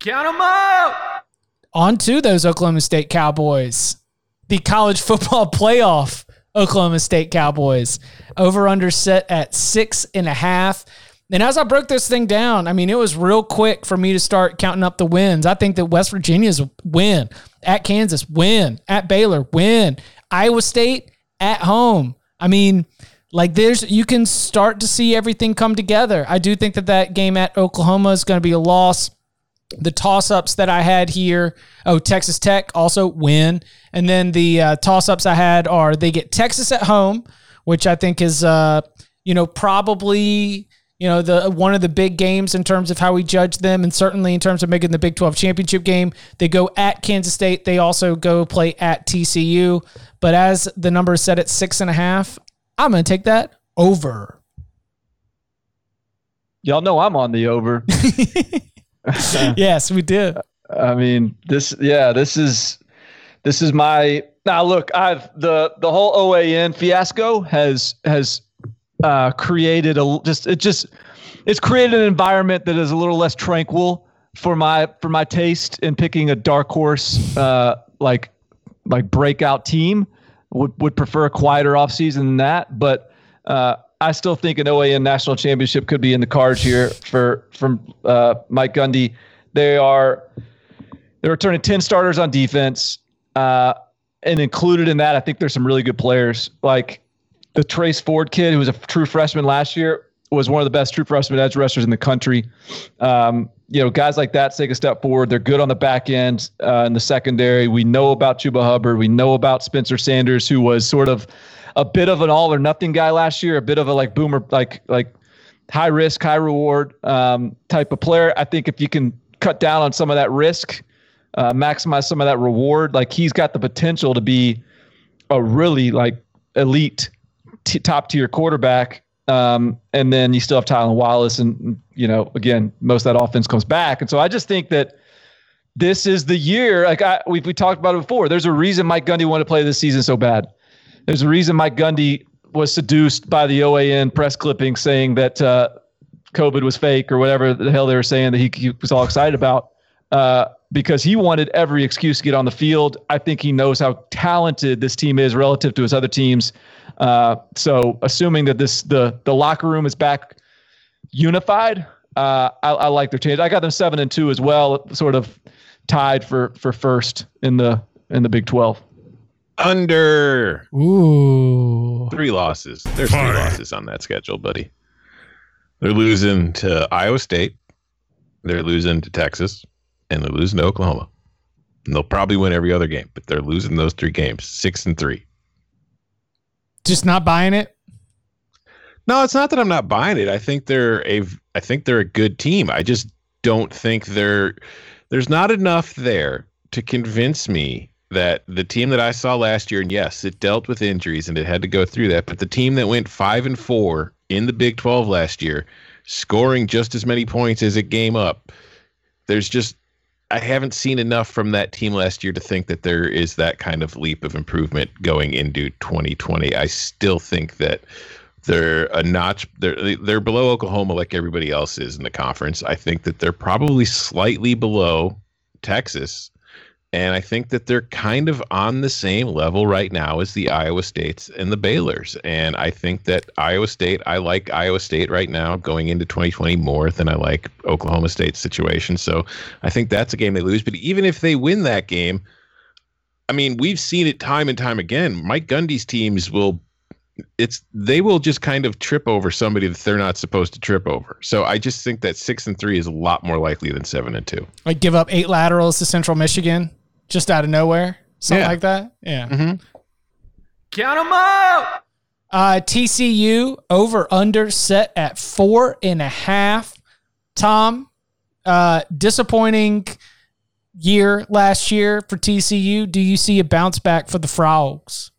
Count 'em up! On to those Oklahoma State Cowboys, the college football playoff Oklahoma State Cowboys. Over under set at six and a half. And as I broke this thing down, I mean, it was real quick for me to start counting up the wins. I think that West Virginia's win, at Kansas, win, at Baylor, win, Iowa State, at home. I mean, like there's you can start to see everything come together. I do think that that game at Oklahoma is going to be a loss. The toss ups that I had here, oh Texas Tech also win, and then the uh, toss ups I had are they get Texas at home, which I think is uh you know probably you know the one of the big games in terms of how we judge them, and certainly in terms of making the Big Twelve championship game. They go at Kansas State. They also go play at TCU. But as the number is set at six and a half, I'm going to take that over. Y'all know I'm on the over. yes, we did. I mean, this yeah, this is this is my now look, I've the the whole OAN fiasco has has uh created a just it just it's created an environment that is a little less tranquil for my for my taste in picking a dark horse uh like like breakout team would would prefer a quieter offseason than that but uh I still think an OAN national championship could be in the cards here for from uh, Mike Gundy. They are they're returning 10 starters on defense. Uh, and included in that, I think there's some really good players. Like the Trace Ford kid, who was a true freshman last year, was one of the best true freshman edge rushers in the country. Um, you know, guys like that take a step forward. They're good on the back end uh, in the secondary. We know about Chuba Hubbard. We know about Spencer Sanders, who was sort of a bit of an all or nothing guy last year, a bit of a like boomer, like like high risk, high reward um, type of player. I think if you can cut down on some of that risk, uh, maximize some of that reward, like he's got the potential to be a really like elite t- top tier quarterback. Um, and then you still have Tylan Wallace, and you know, again, most of that offense comes back. And so I just think that this is the year. Like I, we we talked about it before. There's a reason Mike Gundy wanted to play this season so bad. There's a reason Mike Gundy was seduced by the OAN press clipping saying that uh, COVID was fake or whatever the hell they were saying that he, he was all excited about. Uh, because he wanted every excuse to get on the field. I think he knows how talented this team is relative to his other teams. Uh, so, assuming that this the the locker room is back unified, uh, I, I, like their change. I got them seven and two as well, sort of tied for for first in the in the Big Twelve. Under ooh three losses. There's three losses on that schedule, buddy. They're losing to Iowa State. They're losing to Texas and they're losing to Oklahoma. And they'll probably win every other game, but they're losing those three games, six and three. Just not buying it. No, it's not that I'm not buying it. I think they're a I think they're a good team. I just don't think they're there's not enough there to convince me that the team that I saw last year, and yes, it dealt with injuries and it had to go through that, but the team that went five and four in the Big Twelve last year, scoring just as many points as it game up, there's just I haven't seen enough from that team last year to think that there is that kind of leap of improvement going into 2020. I still think that they're a notch they're they're below Oklahoma like everybody else is in the conference. I think that they're probably slightly below Texas and I think that they're kind of on the same level right now as the Iowa States and the Baylors. And I think that Iowa State, I like Iowa State right now going into 2020 more than I like Oklahoma State's situation. So I think that's a game they lose. But even if they win that game, I mean, we've seen it time and time again. Mike Gundy's teams will it's they will just kind of trip over somebody that they're not supposed to trip over. So I just think that six and three is a lot more likely than seven and two. Like give up eight laterals to Central Michigan just out of nowhere, something Yeah. like that. Yeah. Count them up. Uh, TCU over under set at four and a half. Tom, uh, disappointing year last year for TCU. Do you see a bounce back for the Frogs?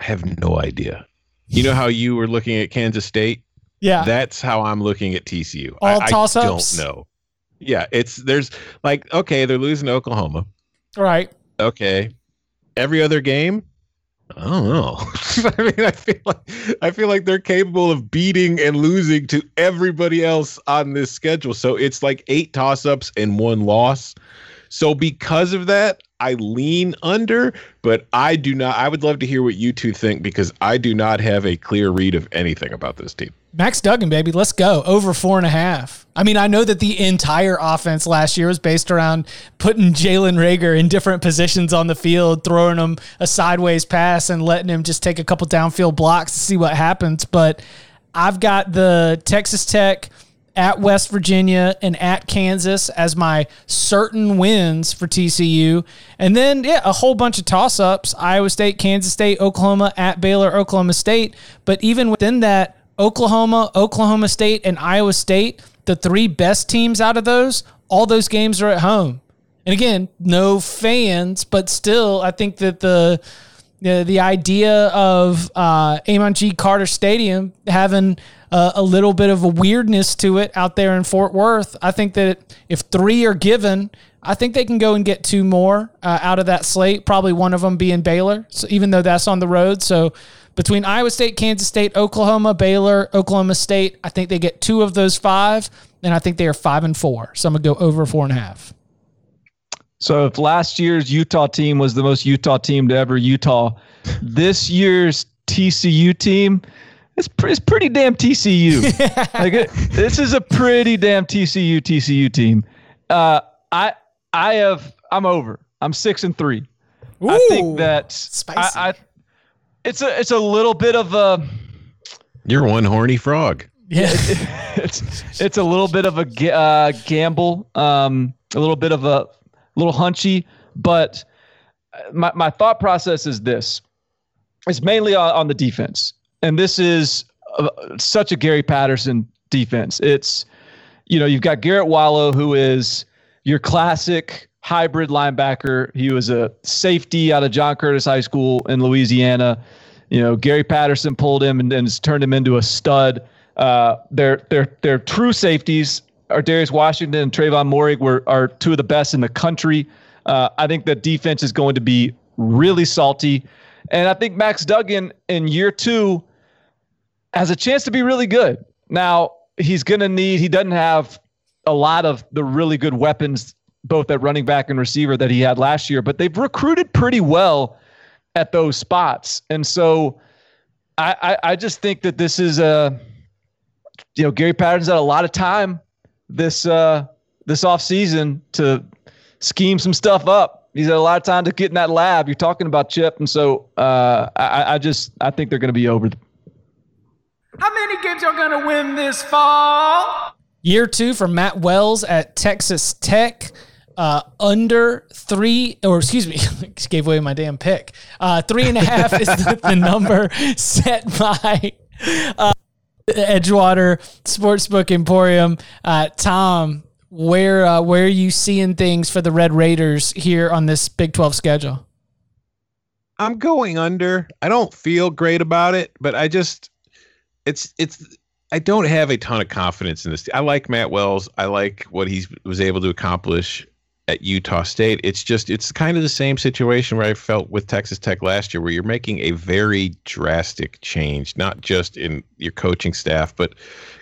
I have no idea. You know how you were looking at Kansas State? Yeah. That's how I'm looking at TCU. All I, I toss-ups? I don't know. Yeah, it's there's like okay, they're losing to Right. Okay. Every other game? I don't know. I mean, I feel like I feel like they're capable of beating and losing to everybody else on this schedule. So it's like eight toss-ups and one loss. So because of that, I lean under, but I do not I would love to hear what you two think because I do not have a clear read of anything about this team. Max Duggan, baby, let's go. Over four and a half. I mean, I know that the entire offense last year was based around putting Jalen Reagor in different positions on the field, throwing him a sideways pass and letting him just take a couple downfield blocks to see what happens. But I've got the Texas Tech at West Virginia and at Kansas as my certain wins for TCU. And then, yeah, a whole bunch of toss ups Iowa State, Kansas State, Oklahoma, at Baylor, Oklahoma State. But even within that, Oklahoma, Oklahoma State, and Iowa State, the three best teams out of those, all those games are at home. And again, no fans, but still, I think that the the, the idea of uh, Amon G. Carter Stadium having uh, a little bit of a weirdness to it out there in Fort Worth, I think that if three are given, I think they can go and get two more uh, out of that slate. Probably one of them being Baylor, so even though that's on the road. So between Iowa State, Kansas State, Oklahoma, Baylor, Oklahoma State, I think they get two of those five, and I think they are five and four. So I'm gonna go over four and a half. So if last year's Utah team was the most Utah team to ever Utah, this year's TCU team is pretty, it's pretty damn TCU. like it, this is a pretty damn TCU TCU team. Uh, I I have I'm over. I'm six and three. I think that I, I it's a it's a little bit of a You're one horny frog. Yeah. it's it's a little bit of a uh, gamble, um, a little bit of a little hunchy, but my my thought process is this: it's mainly on, on the defense, and this is uh, such a Gary Patterson defense. It's you know you've got Garrett Wallow, who is your classic hybrid linebacker. He was a safety out of John Curtis High School in Louisiana. You know, Gary Patterson pulled him and, and turned him into a stud. Uh, their their their true safeties are Darius Washington and Trevon Moehrig were are two of the best in the country. Uh, I think the defense is going to be really salty, and I think Max Duggan in year two has a chance to be really good. Now he's going to need. He doesn't have a lot of the really good weapons, both at running back and receiver, that he had last year. But they've recruited pretty well at those spots, and so I I, I just think that this is a you know, Gary Patterson's had a lot of time this uh this off season to scheme some stuff up. He's had a lot of time to get in that lab. You're talking about Chip, and so uh, I, I just I think they're going to be over. How many games y'all gonna win this fall? Year two for Matt Wells at Texas Tech. Uh, under three, or excuse me, just gave away my damn pick. Uh, three and a half is the, the number set by uh, Edgewater Sportsbook Emporium. Uh, Tom, where uh, where are you seeing things for the Red Raiders here on this Big Twelve schedule? I'm going under. I don't feel great about it, but I just it's it's I don't have a ton of confidence in this. I like Matt Wells. I like what he was able to accomplish at Utah State. It's just it's kind of the same situation where I felt with Texas Tech last year where you're making a very drastic change, not just in your coaching staff, but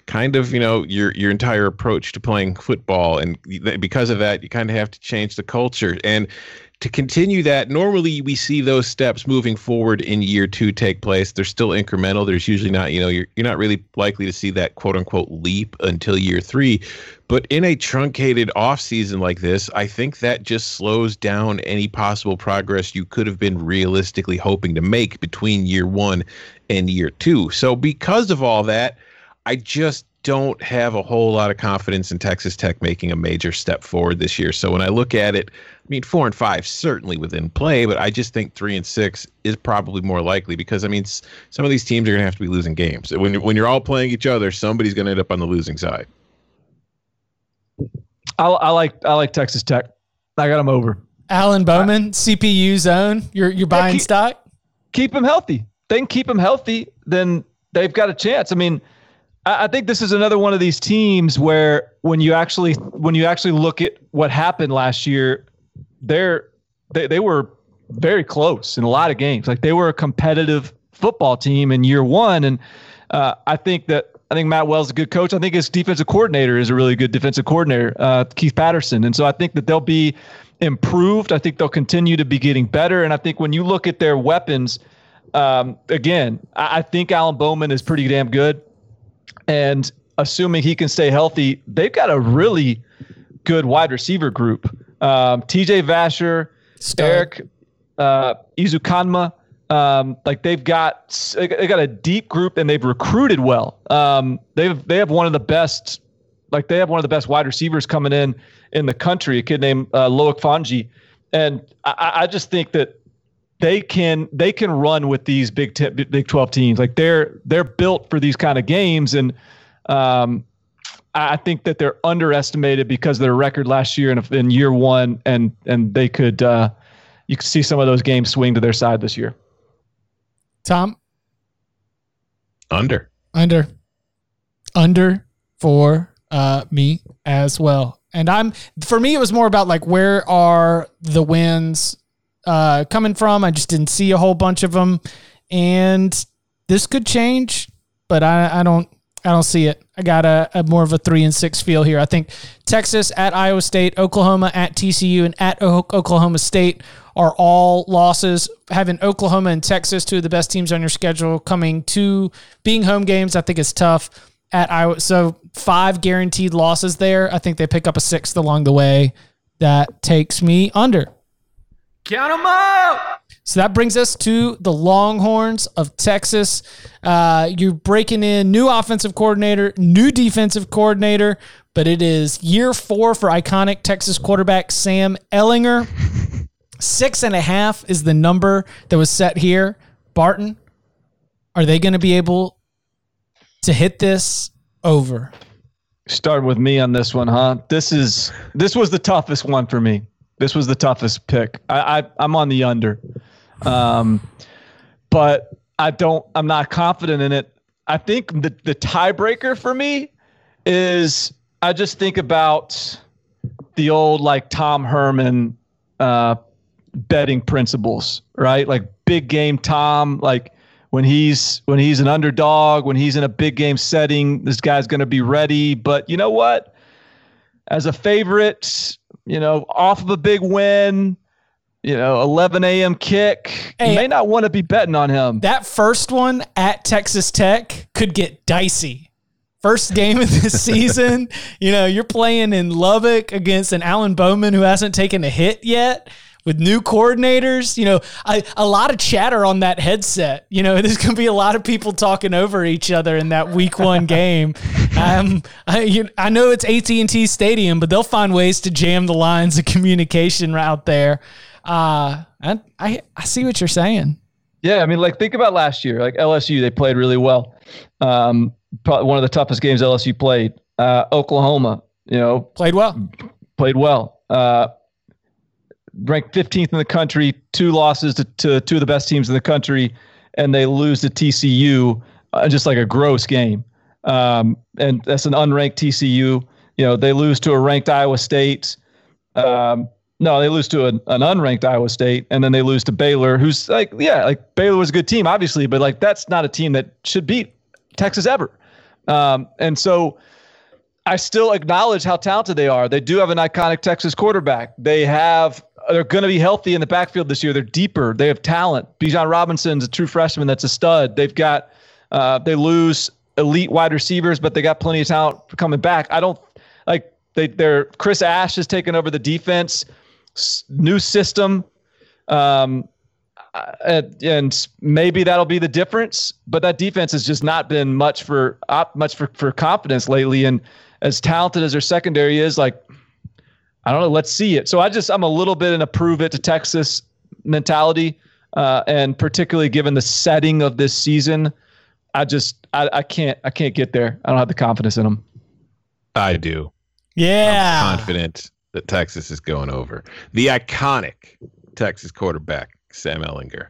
kind of, you know, your your entire approach to playing football and because of that, you kind of have to change the culture and to continue that, normally we see those steps moving forward in year two take place. They're still incremental. There's usually not, you know, you're you're not really likely to see that quote unquote leap until year three. But in a truncated off season like this, I think that just slows down any possible progress you could have been realistically hoping to make between year one and year two. So because of all that, I just don't have a whole lot of confidence in Texas Tech making a major step forward this year. So when I look at it, I mean, four and five certainly within play, but I just think three and six is probably more likely because I mean, some of these teams are going to have to be losing games. When when you're all playing each other, somebody's going to end up on the losing side. I, I like I like Texas Tech. I got them over. Alan Bowman, CPU zone. You're you're buying keep, stock. Keep them healthy. Then keep them healthy, then they've got a chance. I mean, I, think this is another one of these teams where when you actually when you actually look at what happened last year, they're they, they were very close in a lot of games. Like they were a competitive football team in year one, and uh, I think that I think Matt Wells is a good coach. I think his defensive coordinator is a really good defensive coordinator, uh, Keith Patterson, and so I think that they'll be improved. I think they'll continue to be getting better, and I think when you look at their weapons, um, again, I, I think Alan Bowman is pretty damn good, and assuming he can stay healthy, they've got a really good wide receiver group. Um, TJ Vasher, Erik uh, Ezukanma. Um, like they've got they got a deep group and they've recruited well. Um, they've they have one of the best, like they have one of the best wide receivers coming in in the country. A kid named uh, Loic Fouonji, and I, I just think that they can they can run with these big t- Big Twelve teams. Like they're they're built for these kind of games, and um, I think that they're underestimated because of their record last year in, in year one, and and they could uh, you could see some of those games swing to their side this year. Tom, under, under, under for uh, me as well. And I'm for me, it was more about like where are the wins uh, coming from. I just didn't see a whole bunch of them, and this could change, but I, I don't I don't see it. I got a, a, more of a three and six feel here. I think Texas at Iowa State, Oklahoma at TCU, and at Oklahoma State are all losses. Having Oklahoma and Texas, two of the best teams on your schedule, coming to being home games, I think is tough. At Iowa, so five guaranteed losses there. I think they pick up a sixth along the way. That takes me under. Count them up. So that brings us to the Longhorns of Texas. Uh, you're breaking in new offensive coordinator, new defensive coordinator, but it is year four for iconic Texas quarterback Sam Ehlinger. Six and a half is the number that was set here. Barton, are they going to be able to hit this over? Starting with me on this one, huh? This is this was the toughest one for me. This was the toughest pick. I, I I'm on the under, um, but I don't. I'm not confident in it. I think the the tiebreaker for me is I just think about the old like Tom Herman uh, betting principles, right? Like big game Tom, like when he's when he's an underdog, when he's in a big game setting, this guy's going to be ready. But you know what? As a favorite, you know, off of a big win, you know, 11 a.m. kick, Hey, you may not want to be betting on him. That first one at Texas Tech could get dicey. First game of the season, you know, you're playing in Lubbock against an Alan Bowman who hasn't taken a hit yet with new coordinators. You know, I, a lot of chatter on that headset. You know, there's going to be a lot of people talking over each other in that week one game. Um, I, you, I know it's AT&T Stadium, but they'll find ways to jam the lines of communication out there. Uh, I, I, I see what you're saying. Yeah, I mean, like think about last year. Like LSU, they played really well. Um, probably one of the toughest games LSU played. Uh, Oklahoma, you know, played well. Played well. Uh, ranked 15th in the country, two losses to, to two of the best teams in the country, and they lose to TCU, uh, just like a gross game. Um, and that's an unranked TCU. You know, they lose to a ranked Iowa State. Um, no, they lose to an, an unranked Iowa State, and then they lose to Baylor, who's like, yeah, like Baylor was a good team, obviously, but like that's not a team that should beat Texas ever. Um, and so I still acknowledge how talented they are. They do have an iconic Texas quarterback. They have they're going to be healthy in the backfield this year. They're deeper. They have talent. Bijan Robinson's a true freshman that's a stud. They've got uh, they lose elite wide receivers, but they got plenty of talent coming back. I don't like they they're Chris Ash has taken over the defense, s- new system. Um, uh, and, and maybe that'll be the difference. But that defense has just not been much for op, much for, for confidence lately. And as talented as their secondary is, like I don't know, let's see it. So I just I'm a little bit in a prove it to Texas mentality, uh, and particularly given the setting of this season, I just I, I can't I can't get there. I don't have the confidence in them. I do. Yeah. I'm confident that Texas is going over. The iconic Texas quarterback, Sam Ehlinger.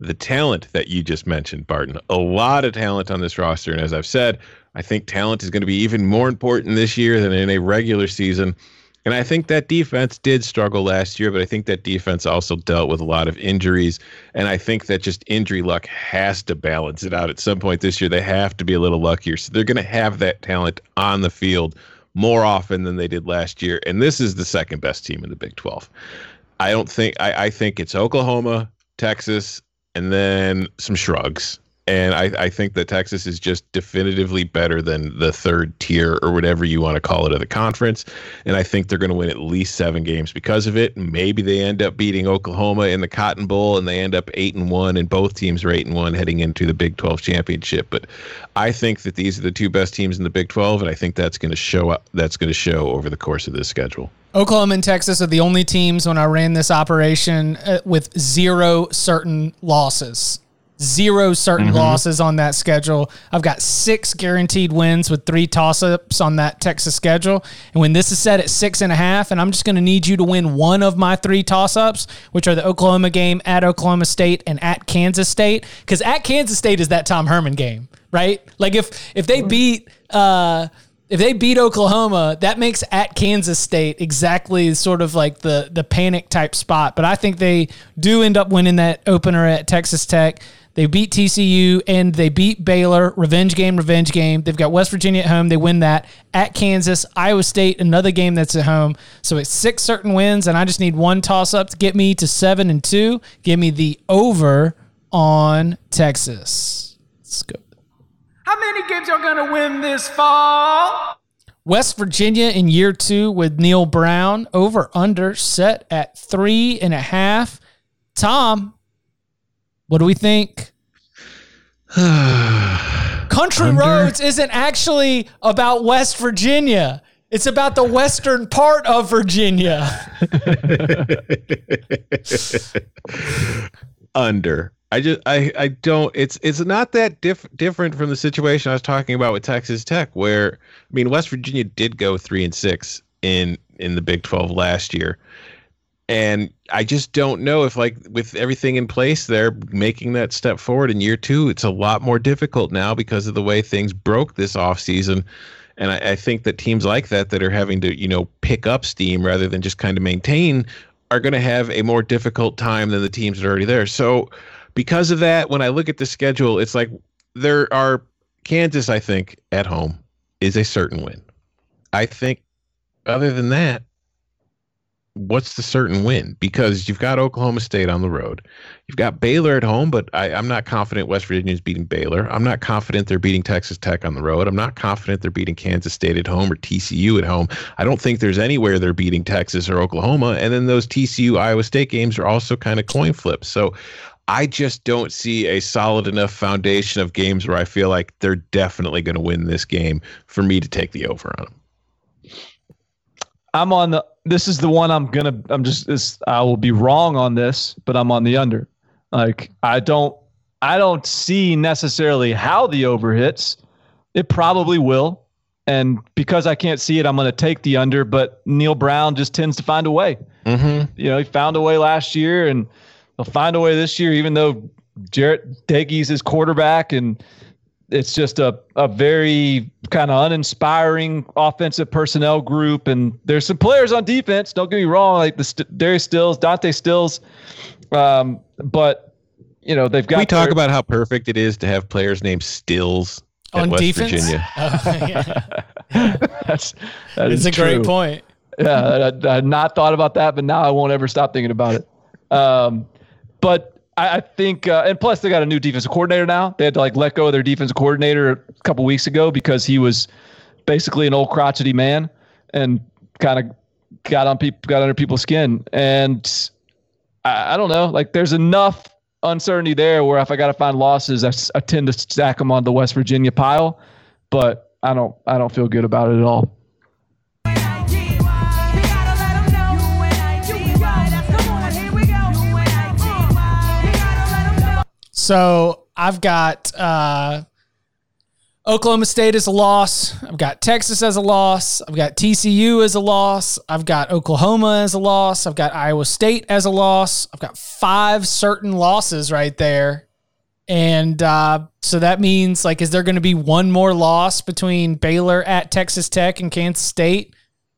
The talent that you just mentioned, Barton, a lot of talent on this roster. And as I've said, I think talent is going to be even more important this year than in a regular season. And I think that defense did struggle last year, but I think that defense also dealt with a lot of injuries. And I think that just injury luck has to balance it out at some point this year. They have to be a little luckier. So they're going to have that talent on the field more often than they did last year. And this is the second best team in the Big 12. I don't think, I, I think it's Oklahoma, Texas, and then some shrugs. And I, I think that Texas is just definitively better than the third tier or whatever you want to call it of the conference. And I think they're going to win at least seven games because of it. Maybe they end up beating Oklahoma in the Cotton Bowl and they end up eight and one, and both teams are eight and one heading into the Big 12 championship. But I think that these are the two best teams in the Big 12, and I think that's going to show up. That's going to show over the course of this schedule. Oklahoma and Texas are the only teams when I ran this operation uh, with zero certain losses. Zero certain Mhm. losses on that schedule. I've got six guaranteed wins with three toss ups on that Texas schedule. And when this is set at six and a half, and I'm just going to need you to win one of my three toss ups, which are the Oklahoma game at Oklahoma State and at Kansas State, because at Kansas State is that Tom Herman game, right? Like if if they beat uh if they beat Oklahoma, that makes at Kansas State exactly sort of like the the panic type spot. But I think they do end up winning that opener at Texas Tech. They beat TCU and they beat Baylor. Revenge game, revenge game. They've got West Virginia at home. They win that at Kansas, Iowa State, another game that's at home. So it's six certain wins, and I just need one toss up to get me to seven and two. Give me the over on Texas. Let's go. How many games are gonna win this fall? West Virginia in year two with Neal Brown over under set at three and a half. Tom, What do we think? Country Under? Roads isn't actually about West Virginia. It's about the western part of Virginia. under. I just I I don't it's it's not that diff, different from the situation I was talking about with Texas Tech where I mean West Virginia did go 3 and 6 in in the Big 12 last year. And I just don't know if like with everything in place they're making that step forward in year 2 it's a lot more difficult now because of the way things broke this offseason. And I, I think that teams like that that are having to, you know, pick up steam rather than just kind of maintain are going to have a more difficult time than the teams that are already there. So, because of that, when I look at the schedule, it's like there are Kansas, I think, at home is a certain win. I think, other than that, what's the certain win? Because you've got Oklahoma State on the road. You've got Baylor at home, but I, I'm not confident West Virginia is beating Baylor. I'm not confident they're beating Texas Tech on the road. I'm not confident they're beating Kansas State at home or TCU at home. I don't think there's anywhere they're beating Texas or Oklahoma. And then those TCU Iowa State games are also kind of coin flips. So I just don't see a solid enough foundation of games where I feel like they're definitely going to win this game for me to take the over on them. I'm on the. This is the one I'm gonna. I'm just. This, I will be wrong on this, but I'm on the under. Like I don't. I don't see necessarily how the over hits. It probably will, and because I can't see it, I'm going to take the under. But Neal Brown just tends to find a way. Mm-hmm. You know, he found a way last year, and he'll find a way this year. Even though Jarret Doege's his quarterback, and it's just a, a very kind of uninspiring offensive personnel group. And there's some players on defense. Don't get me wrong, like the St- Darius Stills, Dante Stills. Um, but you know they've got. we talk their- about how perfect it is to have players named Stills at On West defense? Virginia. Oh, yeah. That's that It's is a great point. yeah, I, I had not thought about that, but now I won't ever stop thinking about it. Um, but I, I think, uh, and plus they got a new defensive coordinator now. They had to like let go of their defensive coordinator a couple weeks ago because he was basically an old crotchety man and kind of got on people, got under people's skin. And I, I don't know, like there's enough uncertainty there where if I got to find losses, I tend to stack them on the West Virginia pile. But I don't, I don't feel good about it at all. So I've got uh, Oklahoma State as a loss. I've got Texas as a loss. I've got TCU as a loss. I've got Oklahoma as a loss. I've got Iowa State as a loss. I've got five certain losses right there. And uh, so that means, like, is there going to be one more loss between Baylor at Texas Tech and Kansas State?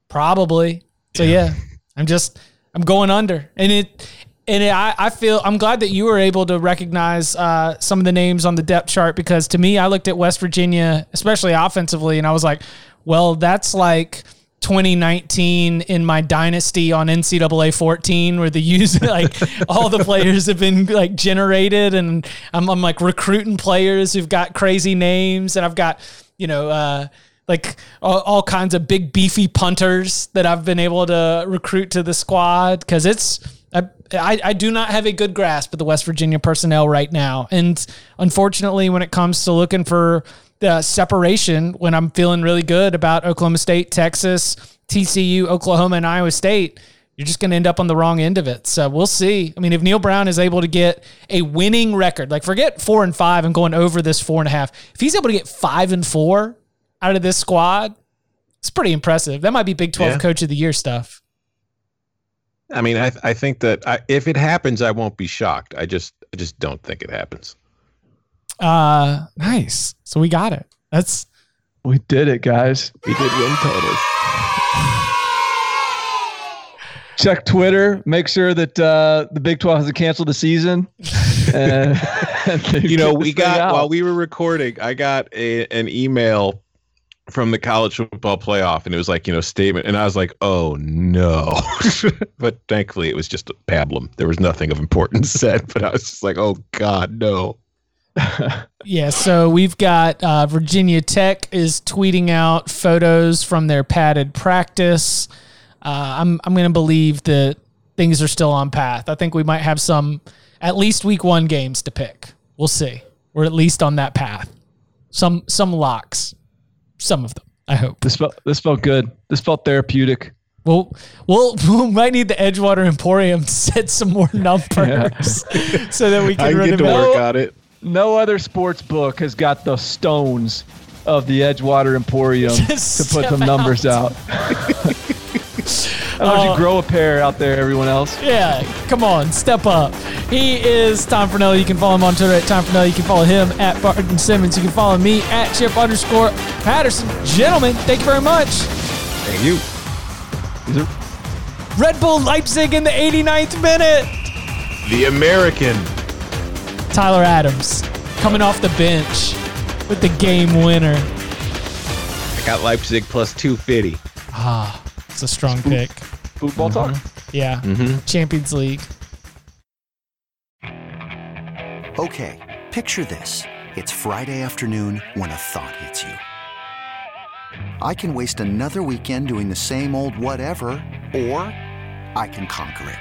Probably. So yeah, I'm just I'm going under, and it and it, I I feel I'm glad that you were able to recognize uh, some of the names on the depth chart because to me I looked at West Virginia, especially offensively, and I was like, well, that's like 2019 in my dynasty on NCAA 14 where the use like all the players have been like generated and I'm, I'm like recruiting players who've got crazy names and I've got you know uh, like all, all kinds of big beefy punters that I've been able to recruit to the squad because it's I, I, I do not have a good grasp of the West Virginia personnel right now and unfortunately when it comes to looking for the separation when I'm feeling really good about Oklahoma State, Texas, TCU, Oklahoma, and Iowa State, you're just going to end up on the wrong end of it. So we'll see. I mean, if Neal Brown is able to get a winning record, like forget four and five and going over this four and a half, if he's able to get five and four out of this squad, it's pretty impressive. That might be Big 12 Yeah. Coach of the Year stuff. I mean, I I think that I, if it happens, I won't be shocked. I just I just don't think it happens. Uh, nice. So we got it. That's We did it, guys. We did win totals. Check Twitter. Make sure that uh, the Big 12 hasn't canceled the season. And, you know, we got while we were recording, I got a an email from the college football playoff, and it was like you know statement, and I was like, oh no, but thankfully it was just a pablum. There was nothing of importance said, but I was just like, oh god, no. Yeah, so we've got uh, Virginia Tech is tweeting out photos from their padded practice. Uh, I'm I'm going to believe that things are still on path. I think we might have some at least week one games to pick. We'll see. We're at least on that path. Some some locks, some of them. I hope. This felt this felt good. This felt therapeutic. Well, we'll we might need the Edgewater Emporium to set some more numbers so that we can, I can run get to it back. work on it. No other sports book has got the stones of the Edgewater Emporium Just to put step some numbers out. How about Uh, you grow a pair out there, everyone else? Yeah, come on, step up. He is Tom Fornelli. You can follow him on Twitter at Tom Fornelli. You can follow him at Barton Simmons. You can follow me at Chip underscore Patterson. Gentlemen, thank you very much. Thank you. Red Bull Leipzig in the 89th minute. The American. Tyler Adams coming off the bench with the game winner. I got Leipzig plus 250. Ah, it's a strong pick. Football talk. Yeah, Mhm. Champions League. Okay, picture this. It's Friday afternoon when a thought hits you. I can waste another weekend doing the same old whatever, or I can conquer it.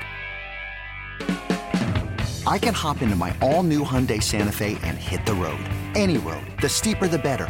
I can hop into my all new Hyundai Santa Fe and hit the road. Any road. The steeper, the better.